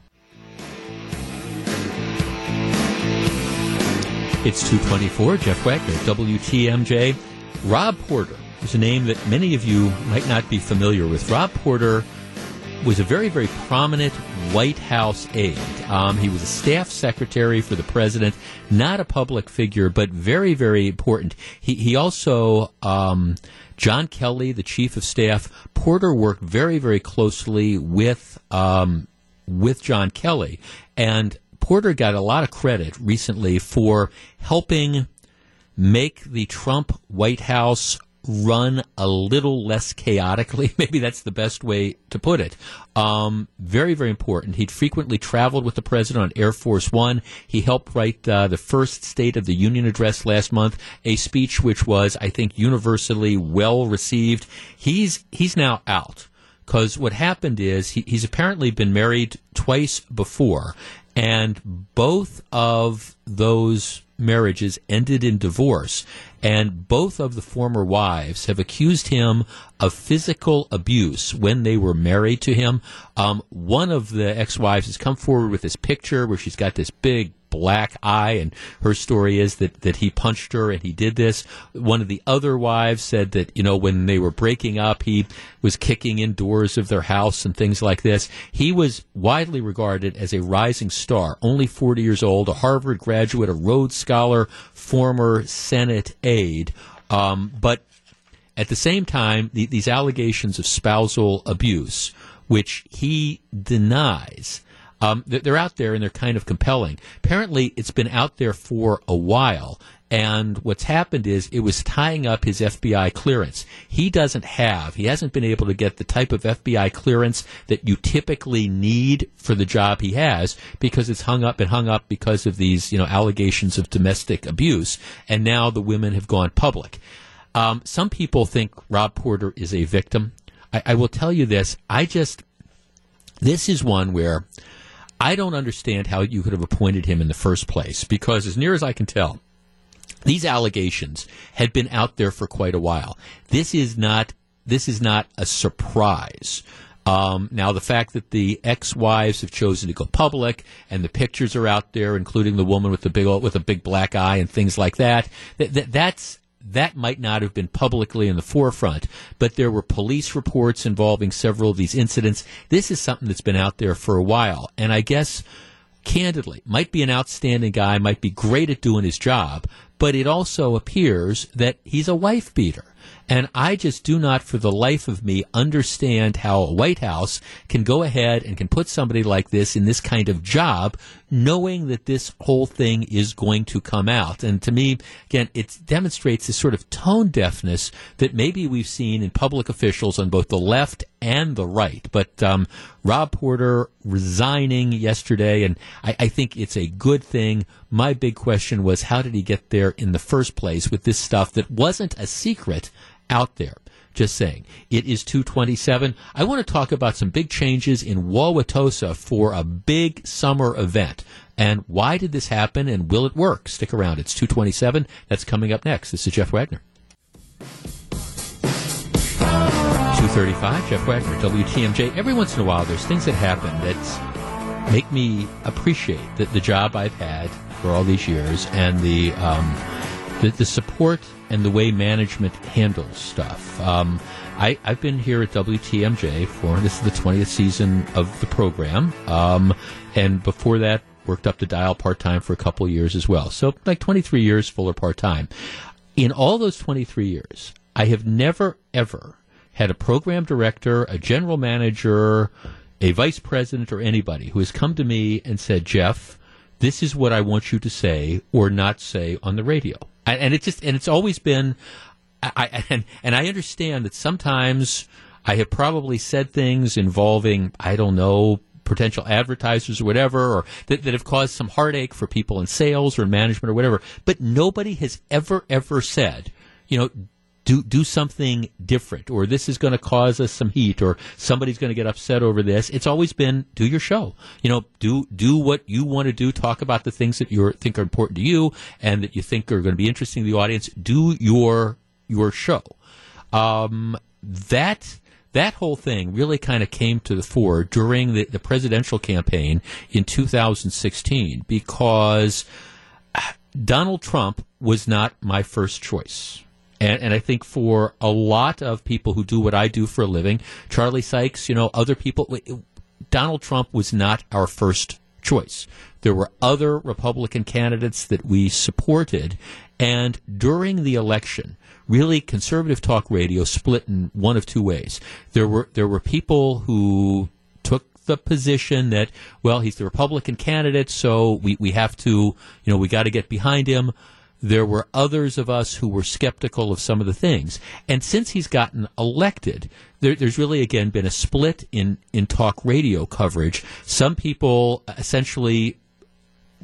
It's 224, Jeff Wagner, WTMJ. Rob Porter is a name that many of you might not be familiar with. Rob Porter was a very, very prominent White House aide. Um, he was a staff secretary for the president, not a public figure, but very, very important. He, he also, um, John Kelly, the chief of staff, Porter worked very, very closely with, um, with John Kelly. And Porter got a lot of credit recently for helping make the Trump White House run a little less chaotically. Maybe that's the best way to put it. Um, very, very important. He'd frequently traveled with the president on Air Force One. He helped write uh, the first State of the Union address last month, a speech which was, I think, universally well received. He's he's now out because what happened is he, he's apparently been married twice before, and both of those marriages ended in divorce. And both of the former wives have accused him of physical abuse when they were married to him. Um, one of the ex-wives has come forward with this picture where she's got this big black eye, and her story is that, that he punched her and he did this. One of the other wives said that, you know, when they were breaking up, he was kicking in doors of their house and things like this. He was widely regarded as a rising star, only 40 years old, a Harvard graduate, a Rhodes Scholar, former Senate aide. Um, but at the same time, the, these allegations of spousal abuse, which he denies, um, they're out there and they're kind of compelling. Apparently, it's been out there for a while. And what's happened is it was tying up his FBI clearance. He doesn't have, he hasn't been able to get the type of FBI clearance that you typically need for the job he has because it's hung up and hung up because of these, you know, allegations of domestic abuse. And now the women have gone public. Um, some people think Rob Porter is a victim. I, I will tell you this. I just, this is one where I don't understand how you could have appointed him in the first place because, as near as I can tell, these allegations had been out there for quite a while. This is not this is not a surprise. Um, now, the fact that the ex-wives have chosen to go public and the pictures are out there, including the woman with the big with a big black eye and things like that, that, that that's that might not have been publicly in the forefront, but there were police reports involving several of these incidents. This is something that's been out there for a while, and I guess candidly, might be an outstanding guy, might be great at doing his job, but it also appears that he's a wife beater. And I just do not, for the life of me, understand how a White House can go ahead and can put somebody like this in this kind of job, knowing that this whole thing is going to come out. And to me, again, it demonstrates this sort of tone deafness that maybe we've seen in public officials on both the left and the right. But um, Rob Porter resigning yesterday, and I, I think it's a good thing. My big question was, how did he get there in the first place with this stuff that wasn't a secret? Out there. Just saying. It is 227. I want to talk about some big changes in Wauwatosa for a big summer event. And why did this happen and will it work? Stick around. It's 227. That's coming up next. This is Jeff Wagner. 235, Jeff Wagner, WTMJ. Every once in a while, there's things that happen that make me appreciate the, the job I've had for all these years and the, um, the, the support and the way management handles stuff. Um, I, have been here at WTMJ for this is the 20th season of the program, um, and before that, worked up to dial part time for a couple years as well. So like 23 years full or part time. In all those 23 years, I have never ever had a program director, a general manager, a vice president, or anybody who has come to me and said, Jeff, this is what I want you to say or not say on the radio and it's just and it's always been I, and and I understand that sometimes I have probably said things involving I don't know potential advertisers or whatever or that, that have caused some heartache for people in sales or in management or whatever but nobody has ever ever said you know do do something different or this is going to cause us some heat or somebody's going to get upset over this. It's always been do your show. You know do do what you want to do. Talk about the things that you think are important to you and that you think are going to be interesting to the audience. Do your your show. Um, that that whole thing really kind of came to the fore during the, the presidential campaign in 2016 because Donald Trump was not my first choice. And, and, I think for a lot of people who do what I do for a living, Charlie Sykes, you know, other people, Donald Trump was not our first choice. There were other Republican candidates that we supported. And during the election, really conservative talk radio split in one of two ways. There were, there were people who took the position that, well, he's the Republican candidate, so we, we have to, you know, we got to get behind him there were others of us who were skeptical of some of the things. And since he's gotten elected, there, there's really again been a split in, in talk radio coverage. Some people essentially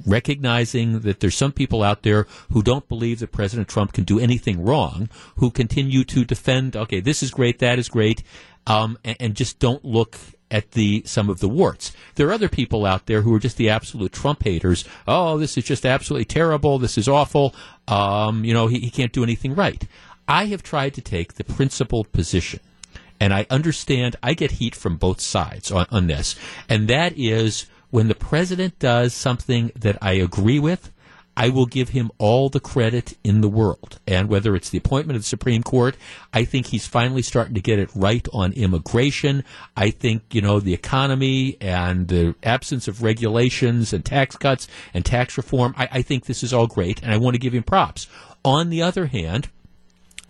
recognizing that there's some people out there who don't believe that President Trump can do anything wrong, who continue to defend, okay, this is great, that is great, um, and, and, just don't look at the some of the warts. There are other people out there who are just the absolute Trump haters. Oh, this is just absolutely terrible. This is awful. Um, you know, he, he can't do anything right. I have tried to take the principled position, and I understand I get heat from both sides on, on this, and that is when the president does something that I agree with. I will give him all the credit in the world. And whether it's the appointment of the Supreme Court, I think he's finally starting to get it right on immigration. I think, you know, the economy and the absence of regulations and tax cuts and tax reform, I, I think this is all great, and I want to give him props. On the other hand,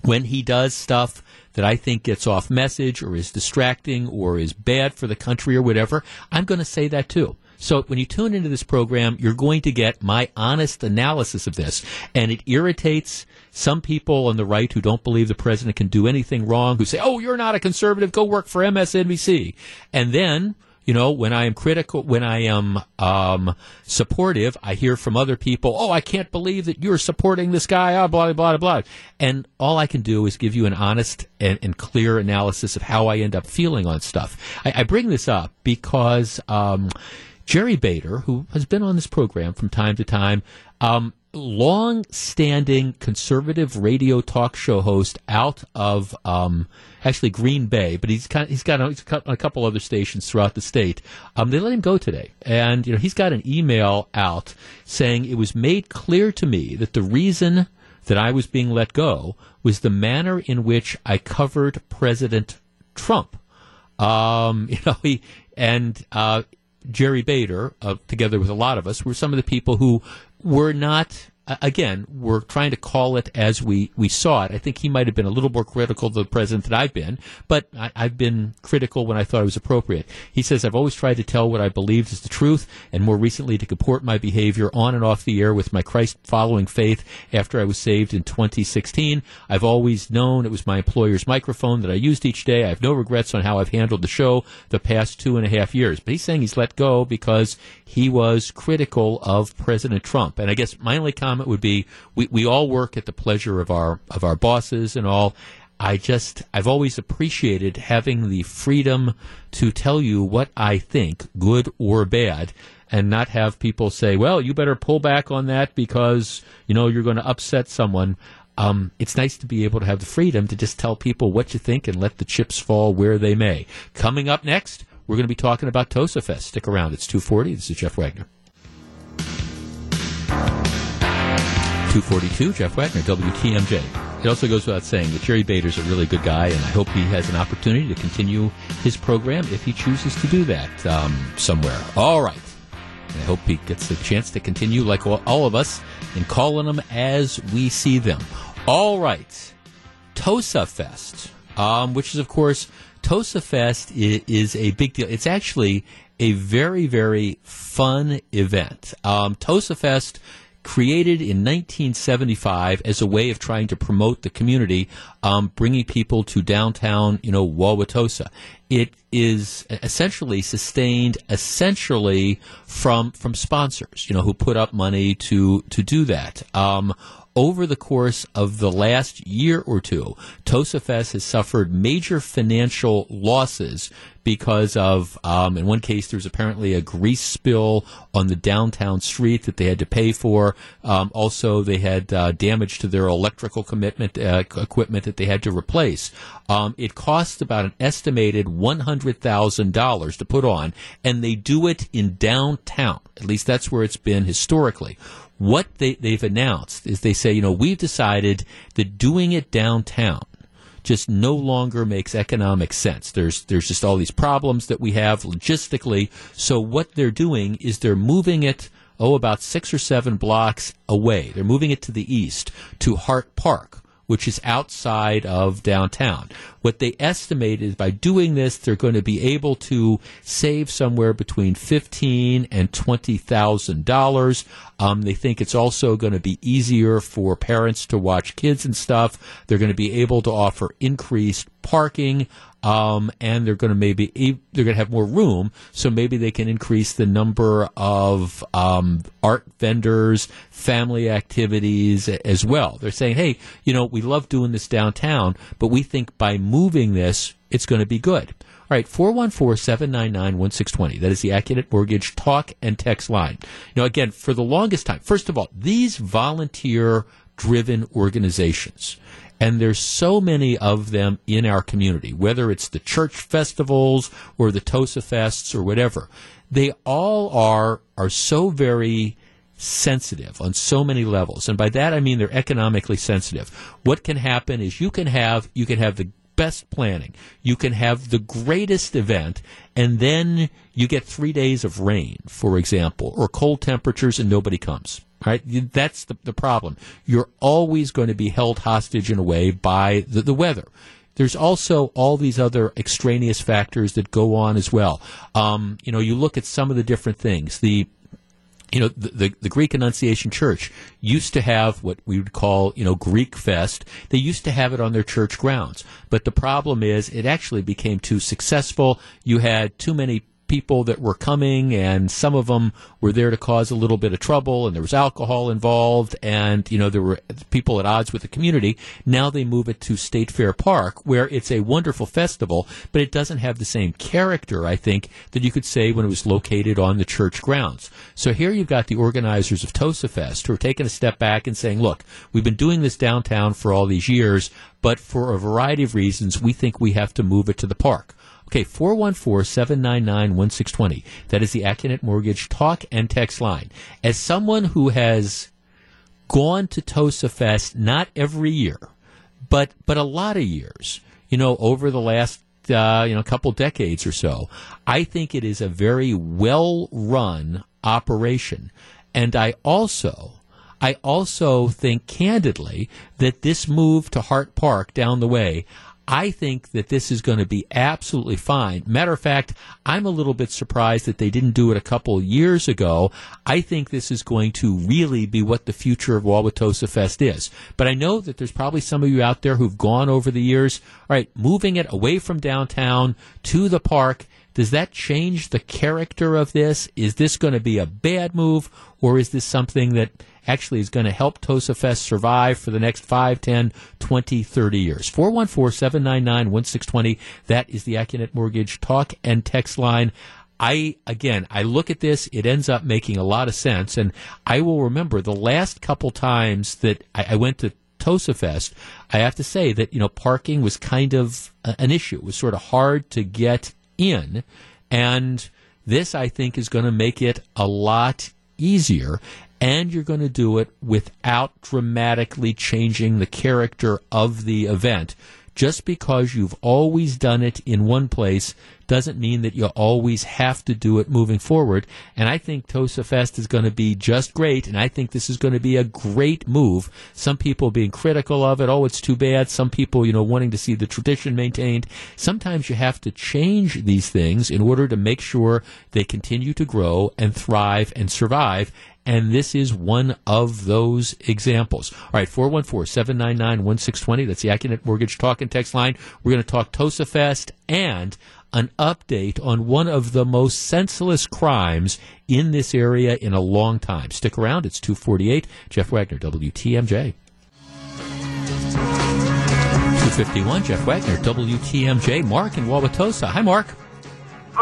when he does stuff that I think gets off message or is distracting or is bad for the country or whatever, I'm going to say that too. So when you tune into this program, you're going to get my honest analysis of this. And it irritates some people on the right who don't believe the president can do anything wrong, who say, oh, you're not a conservative, go work for MSNBC. And then, you know, when I am critical, when I am um, supportive, I hear from other people, "Oh, I can't believe that you're supporting this guy." Ah, blah blah blah blah. And all I can do is give you an honest and, and clear analysis of how I end up feeling on stuff. I, I bring this up because. Um, Jerry Bader, who has been on this program from time to time, um, long-standing conservative radio talk show host out of um, actually Green Bay, but he's kind of, he's got a, a couple other stations throughout the state. Um, they let him go today, and you know he's got an email out saying it was made clear to me that the reason that I was being let go was the manner in which I covered President Trump. Um, you know, he and uh, Jerry Bader, uh, together with a lot of us, were some of the people who were not again, we're trying to call it as we, we saw it. I think he might have been a little more critical of the president than I've been, but I, have been critical when I thought it was appropriate. He says, I've always tried to tell what I believed is the truth, and more recently to comport my behavior on and off the air with my Christ following faith after I was saved in 2016. I've always known it was my employer's microphone that I used each day. I have no regrets on how I've handled the show the past two and a half years. But he's saying he's let go because he was critical of President Trump. And I guess my only comment would be we, we all work at the pleasure of our of our bosses and all. I just I've always appreciated having the freedom to tell you what I think, good or bad, and not have people say, "Well, you better pull back on that because you know you're going to upset someone." Um, it's nice to be able to have the freedom to just tell people what you think and let the chips fall where they may. Coming up next, we're going to be talking about Tosa Fest. Stick around. It's 240. This is Jeff Wagner. 242, Jeff Wagner, WTMJ. It also goes without saying that Jerry Bader's a really good guy, and I hope he has an opportunity to continue his program if he chooses to do that um, somewhere. All right. I hope he gets a chance to continue, like all of us, in calling them as we see them. All right. Tosa Fest, um, which is, of course, Tosa Fest is, is, a big deal. It's actually a very, very fun event. Um, Tosa Fest created in 1975 as a way of trying to promote the community, um, bringing people to downtown, you know, Wauwatosa. It is essentially sustained essentially from from sponsors, you know, who put up money to to do that. Um, over the course of the last year or two, Tosafest has suffered major financial losses because of, um, in one case, there was apparently a grease spill on the downtown street that they had to pay for. Um, also, they had uh, damage to their electrical commitment uh, equipment that they had to replace. Um, it costs about an estimated one hundred thousand dollars to put on, and they do it in downtown. At least that's where it's been historically what they, they've announced is they say, you know, we've decided that doing it downtown just no longer makes economic sense. There's there's just all these problems that we have logistically. So what they're doing is they're moving it oh about 6 or 7 blocks away. They're moving it to the east to Hart Park which is outside of downtown. What they estimate is by doing this, they're going to be able to save somewhere between fifteen and twenty thousand dollars. Um, they think it's also going to be easier for parents to watch kids and stuff. They're going to be able to offer increased parking um, and they're going to maybe they're going to have more room, so maybe they can increase the number of um, art vendors, family activities as well. They're saying, hey, you know, we love doing this downtown, but we think by moving this, it's going to be good. All right, 414-799-1620. That is the Accunet Mortgage talk and text line. Now, again, for the longest time, first of all, these volunteer driven organizations and there's so many of them in our community, whether it's the church festivals or the Tosa Fests or whatever. They all are, are so very sensitive on so many levels. And by that I mean they're economically sensitive. What can happen is you can have, you can have the best planning. You can have the greatest event, and then you get three days of rain, for example, or cold temperatures, and nobody comes. Right? That's the, the problem. You're always going to be held hostage in a way by the, the weather there's also all these other extraneous factors that go on as well. Um, you know, you look at some of the different things. The you know, the, the, the, Greek Annunciation Church used to have what we would call, you know, Greek Fest. They used to have it on their church grounds. But the problem is it actually became too successful. You had too many people that were coming, and some of them were there to cause a little bit of trouble, and there was alcohol involved, and you know there were people at odds with the community. Now they move it to State Fair Park, where it's a wonderful festival, but it doesn't have the same character, I think, that you could say when it was located on the church grounds. So here you've got the organizers of Tosa Fest who are taking a step back and saying, look, we've been doing this downtown for all these years, but for a variety of reasons, we think we have to move it to the park. Okay, 414-799-1620. That is the Accunet Mortgage talk and text line. As someone who has gone to Tosa Fest not every year, but but a lot of years, you know, over the last uh, you know couple decades or so, I think it is a very well run operation, and I also I also think candidly that this move to Hart Park down the way, I think that this is going to be absolutely fine. Matter of fact, I'm a little bit surprised that they didn't do it a couple years ago. I think this is going to really be what the future of Wauwatosa Fest is. But I know that there's probably some of you out there who've gone over the years. All right, moving it away from downtown to the park. Does that change the character of this? Is this going to be a bad move, or is this something that actually is going to help Tosa Fest survive for the next 5, 10, 20, 30 years. 414 799 1620. That is the Accunet Mortgage talk and text line. I, again, I look at this, it ends up making a lot of sense. And I will remember the last couple times that I, I went to Tosa Fest, I have to say that, you know, parking was kind of an issue. It was sort of hard to get in. And this, I think, is going to make it a lot easier and you're going to do it without dramatically changing the character of the event. Just because you've always done it in one place doesn't mean that you always have to do it moving forward. And I think Tosa Fest is going to be just great, and I think this is going to be a great move. Some people being critical of it, oh, it's too bad. Some people, you know, wanting to see the tradition maintained. Sometimes you have to change these things in order to make sure they continue to grow and thrive and survive and this is one of those examples. All right, 414 799 1620. That's the Accunet Mortgage Talk and Text line. We're going to talk Tosa Fest and an update on one of the most senseless crimes in this area in a long time. Stick around. It's 248. Jeff Wagner, WTMJ. 251, Jeff Wagner, WTMJ. Mark in Wauwatosa. Hi, Mark.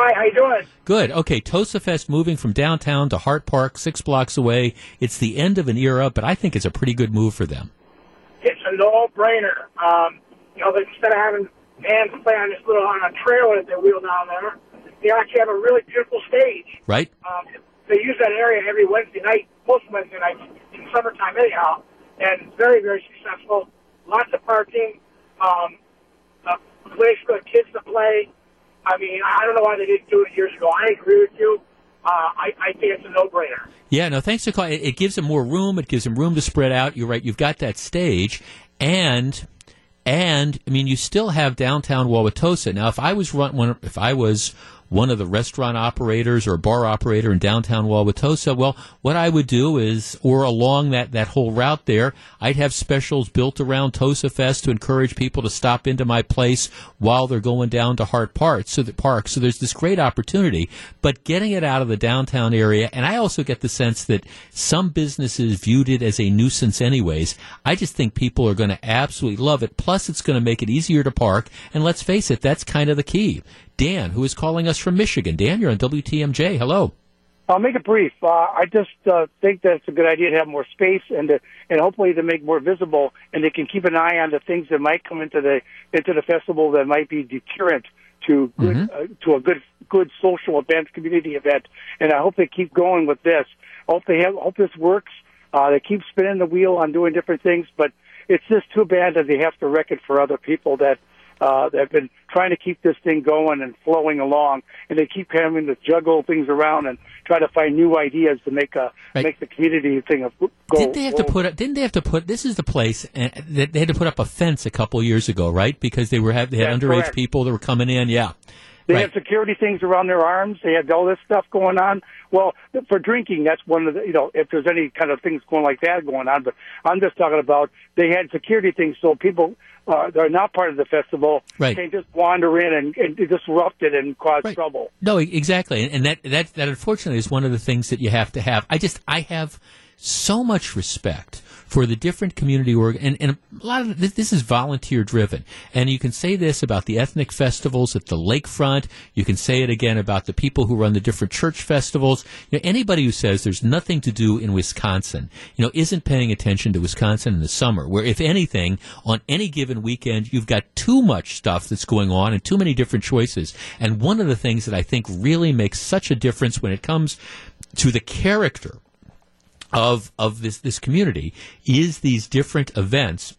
Hi, how you doing? Good. Okay, Tosafest moving from downtown to Hart Park, six blocks away. It's the end of an era, but I think it's a pretty good move for them. It's a no-brainer. Um, you know, instead of having bands play on this little on a trailer that they wheel down there, they actually have a really beautiful stage. Right. Um, they use that area every Wednesday night, most Wednesday nights in summertime anyhow, and very, very successful. Lots of parking, um, a place for the kids to play. I mean, I don't know why they didn't do it years ago. I agree with you. Uh, I, I think it's a no-brainer. Yeah, no, thanks for calling. It, it gives them more room. It gives them room to spread out. You're right. You've got that stage, and and I mean, you still have downtown Wauwatosa. Now, if I was run, if I was one of the restaurant operators or bar operator in downtown Wauwatosa, well, what I would do is, or along that, that whole route there, I'd have specials built around Tosa Fest to encourage people to stop into my place while they're going down to Hart Park. So the park. So there's this great opportunity, but getting it out of the downtown area, and I also get the sense that some businesses viewed it as a nuisance anyways. I just think people are going to absolutely love it. Plus, it's going to make it easier to park. And let's face it, that's kind of the key. Dan, who is calling us from Michigan. Dan, you're on WTMJ. Hello. I'll make it brief. Uh, I just uh, think that it's a good idea to have more space and to, and hopefully to make more visible, and they can keep an eye on the things that might come into the into the festival that might be deterrent to good Mm-hmm. uh, to a good good social event, community event. And I hope they keep going with this. Hope they have hope this works. Uh, they keep spinning the wheel on doing different things, but it's just too bad that they have to wreck it for other people that uh, that have been trying to keep this thing going and flowing along, and they keep having to juggle things around and try to find new ideas to make a Right. make the community thing of go. Didn't they have to put up? Didn't they have to put? This is the place uh, that they had to put up a fence a couple years ago, right? Because they were have, they had That's underage correct. people that were coming in. Yeah, They Right. had security things around their arms. They had all this stuff going on. Well, for drinking, that's one of the, you know, if there's any kind of things going like that going on. But I'm just talking about they had security things so people uh, that are not part of the festival Right. can just wander in and, and disrupt it and cause trouble. No, exactly, and, and that that that unfortunately is one of the things that you have to have. I just I have so much respect for the different community org and, and a lot of this, this is volunteer driven. And you can say this about the ethnic festivals at the lakefront. You can say it again about the people who run the different church festivals. You know anybody who says there's nothing to do in Wisconsin you know isn't paying attention to Wisconsin in the summer where if anything on any given weekend you've got too much stuff that's going on and too many different choices. And one of the things that I think really makes such a difference when it comes to the character of of this this community is these different events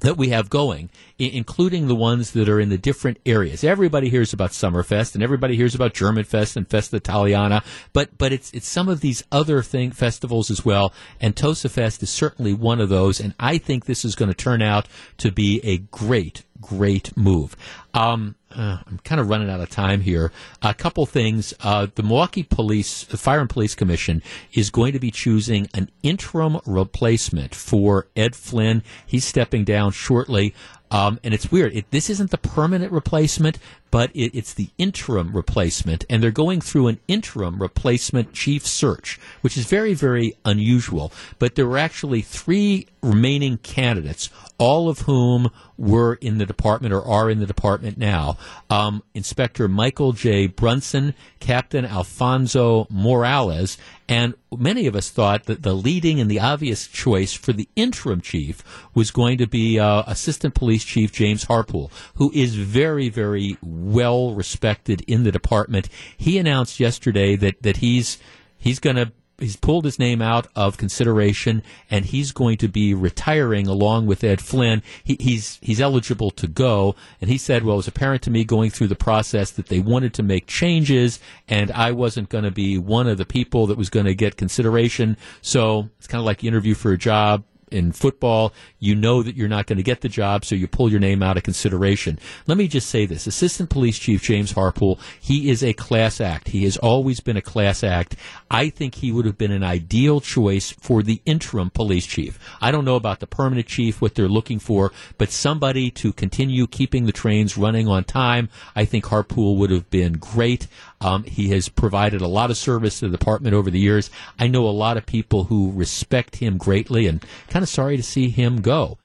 that we have going, including the ones that are in the different areas. Everybody hears about Summerfest, and everybody hears about Germanfest and Festa Italiana, but but it's it's some of these other thing festivals as well. And Tosafest is certainly one of those, and I think this is going to turn out to be a great great move. Um, uh, I'm kind of running out of time here. A couple things. Uh, the Milwaukee Police, the Fire and Police Commission, is going to be choosing an interim replacement for Ed Flynn. He's stepping down shortly. Um, and it's weird. It, this isn't the permanent replacement, but it, it's the interim replacement. And they're going through an interim replacement chief search, which is very, very unusual. But there were actually three remaining candidates, all of whom were in the department or are in the department now. Um, Inspector Michael J. Brunson, Captain Alfonso Morales, and many of us thought that the leading and the obvious choice for the interim chief was going to be uh, Assistant Police Chief James Harpole, who is very, very well respected in the department. He announced yesterday that, that he's he's going to he's pulled his name out of consideration and he's going to be retiring along with Ed Flynn. He, he's he's eligible to go, and he said, "Well, it was apparent to me going through the process that they wanted to make changes, and I wasn't going to be one of the people that was going to get consideration. So it's kind of like you interview for a job." In football, you know that you're not going to get the job, so you pull your name out of consideration. Let me just say this. Assistant Police Chief James Harpole, he is a class act. He has always been a class act. I think he would have been an ideal choice for the interim police chief. I don't know about the permanent chief, what they're looking for, but somebody to continue keeping the trains running on time, I think Harpole would have been great. Um, he has provided a lot of service to the department over the years. I know a lot of people who respect him greatly and kind of sorry to see him go.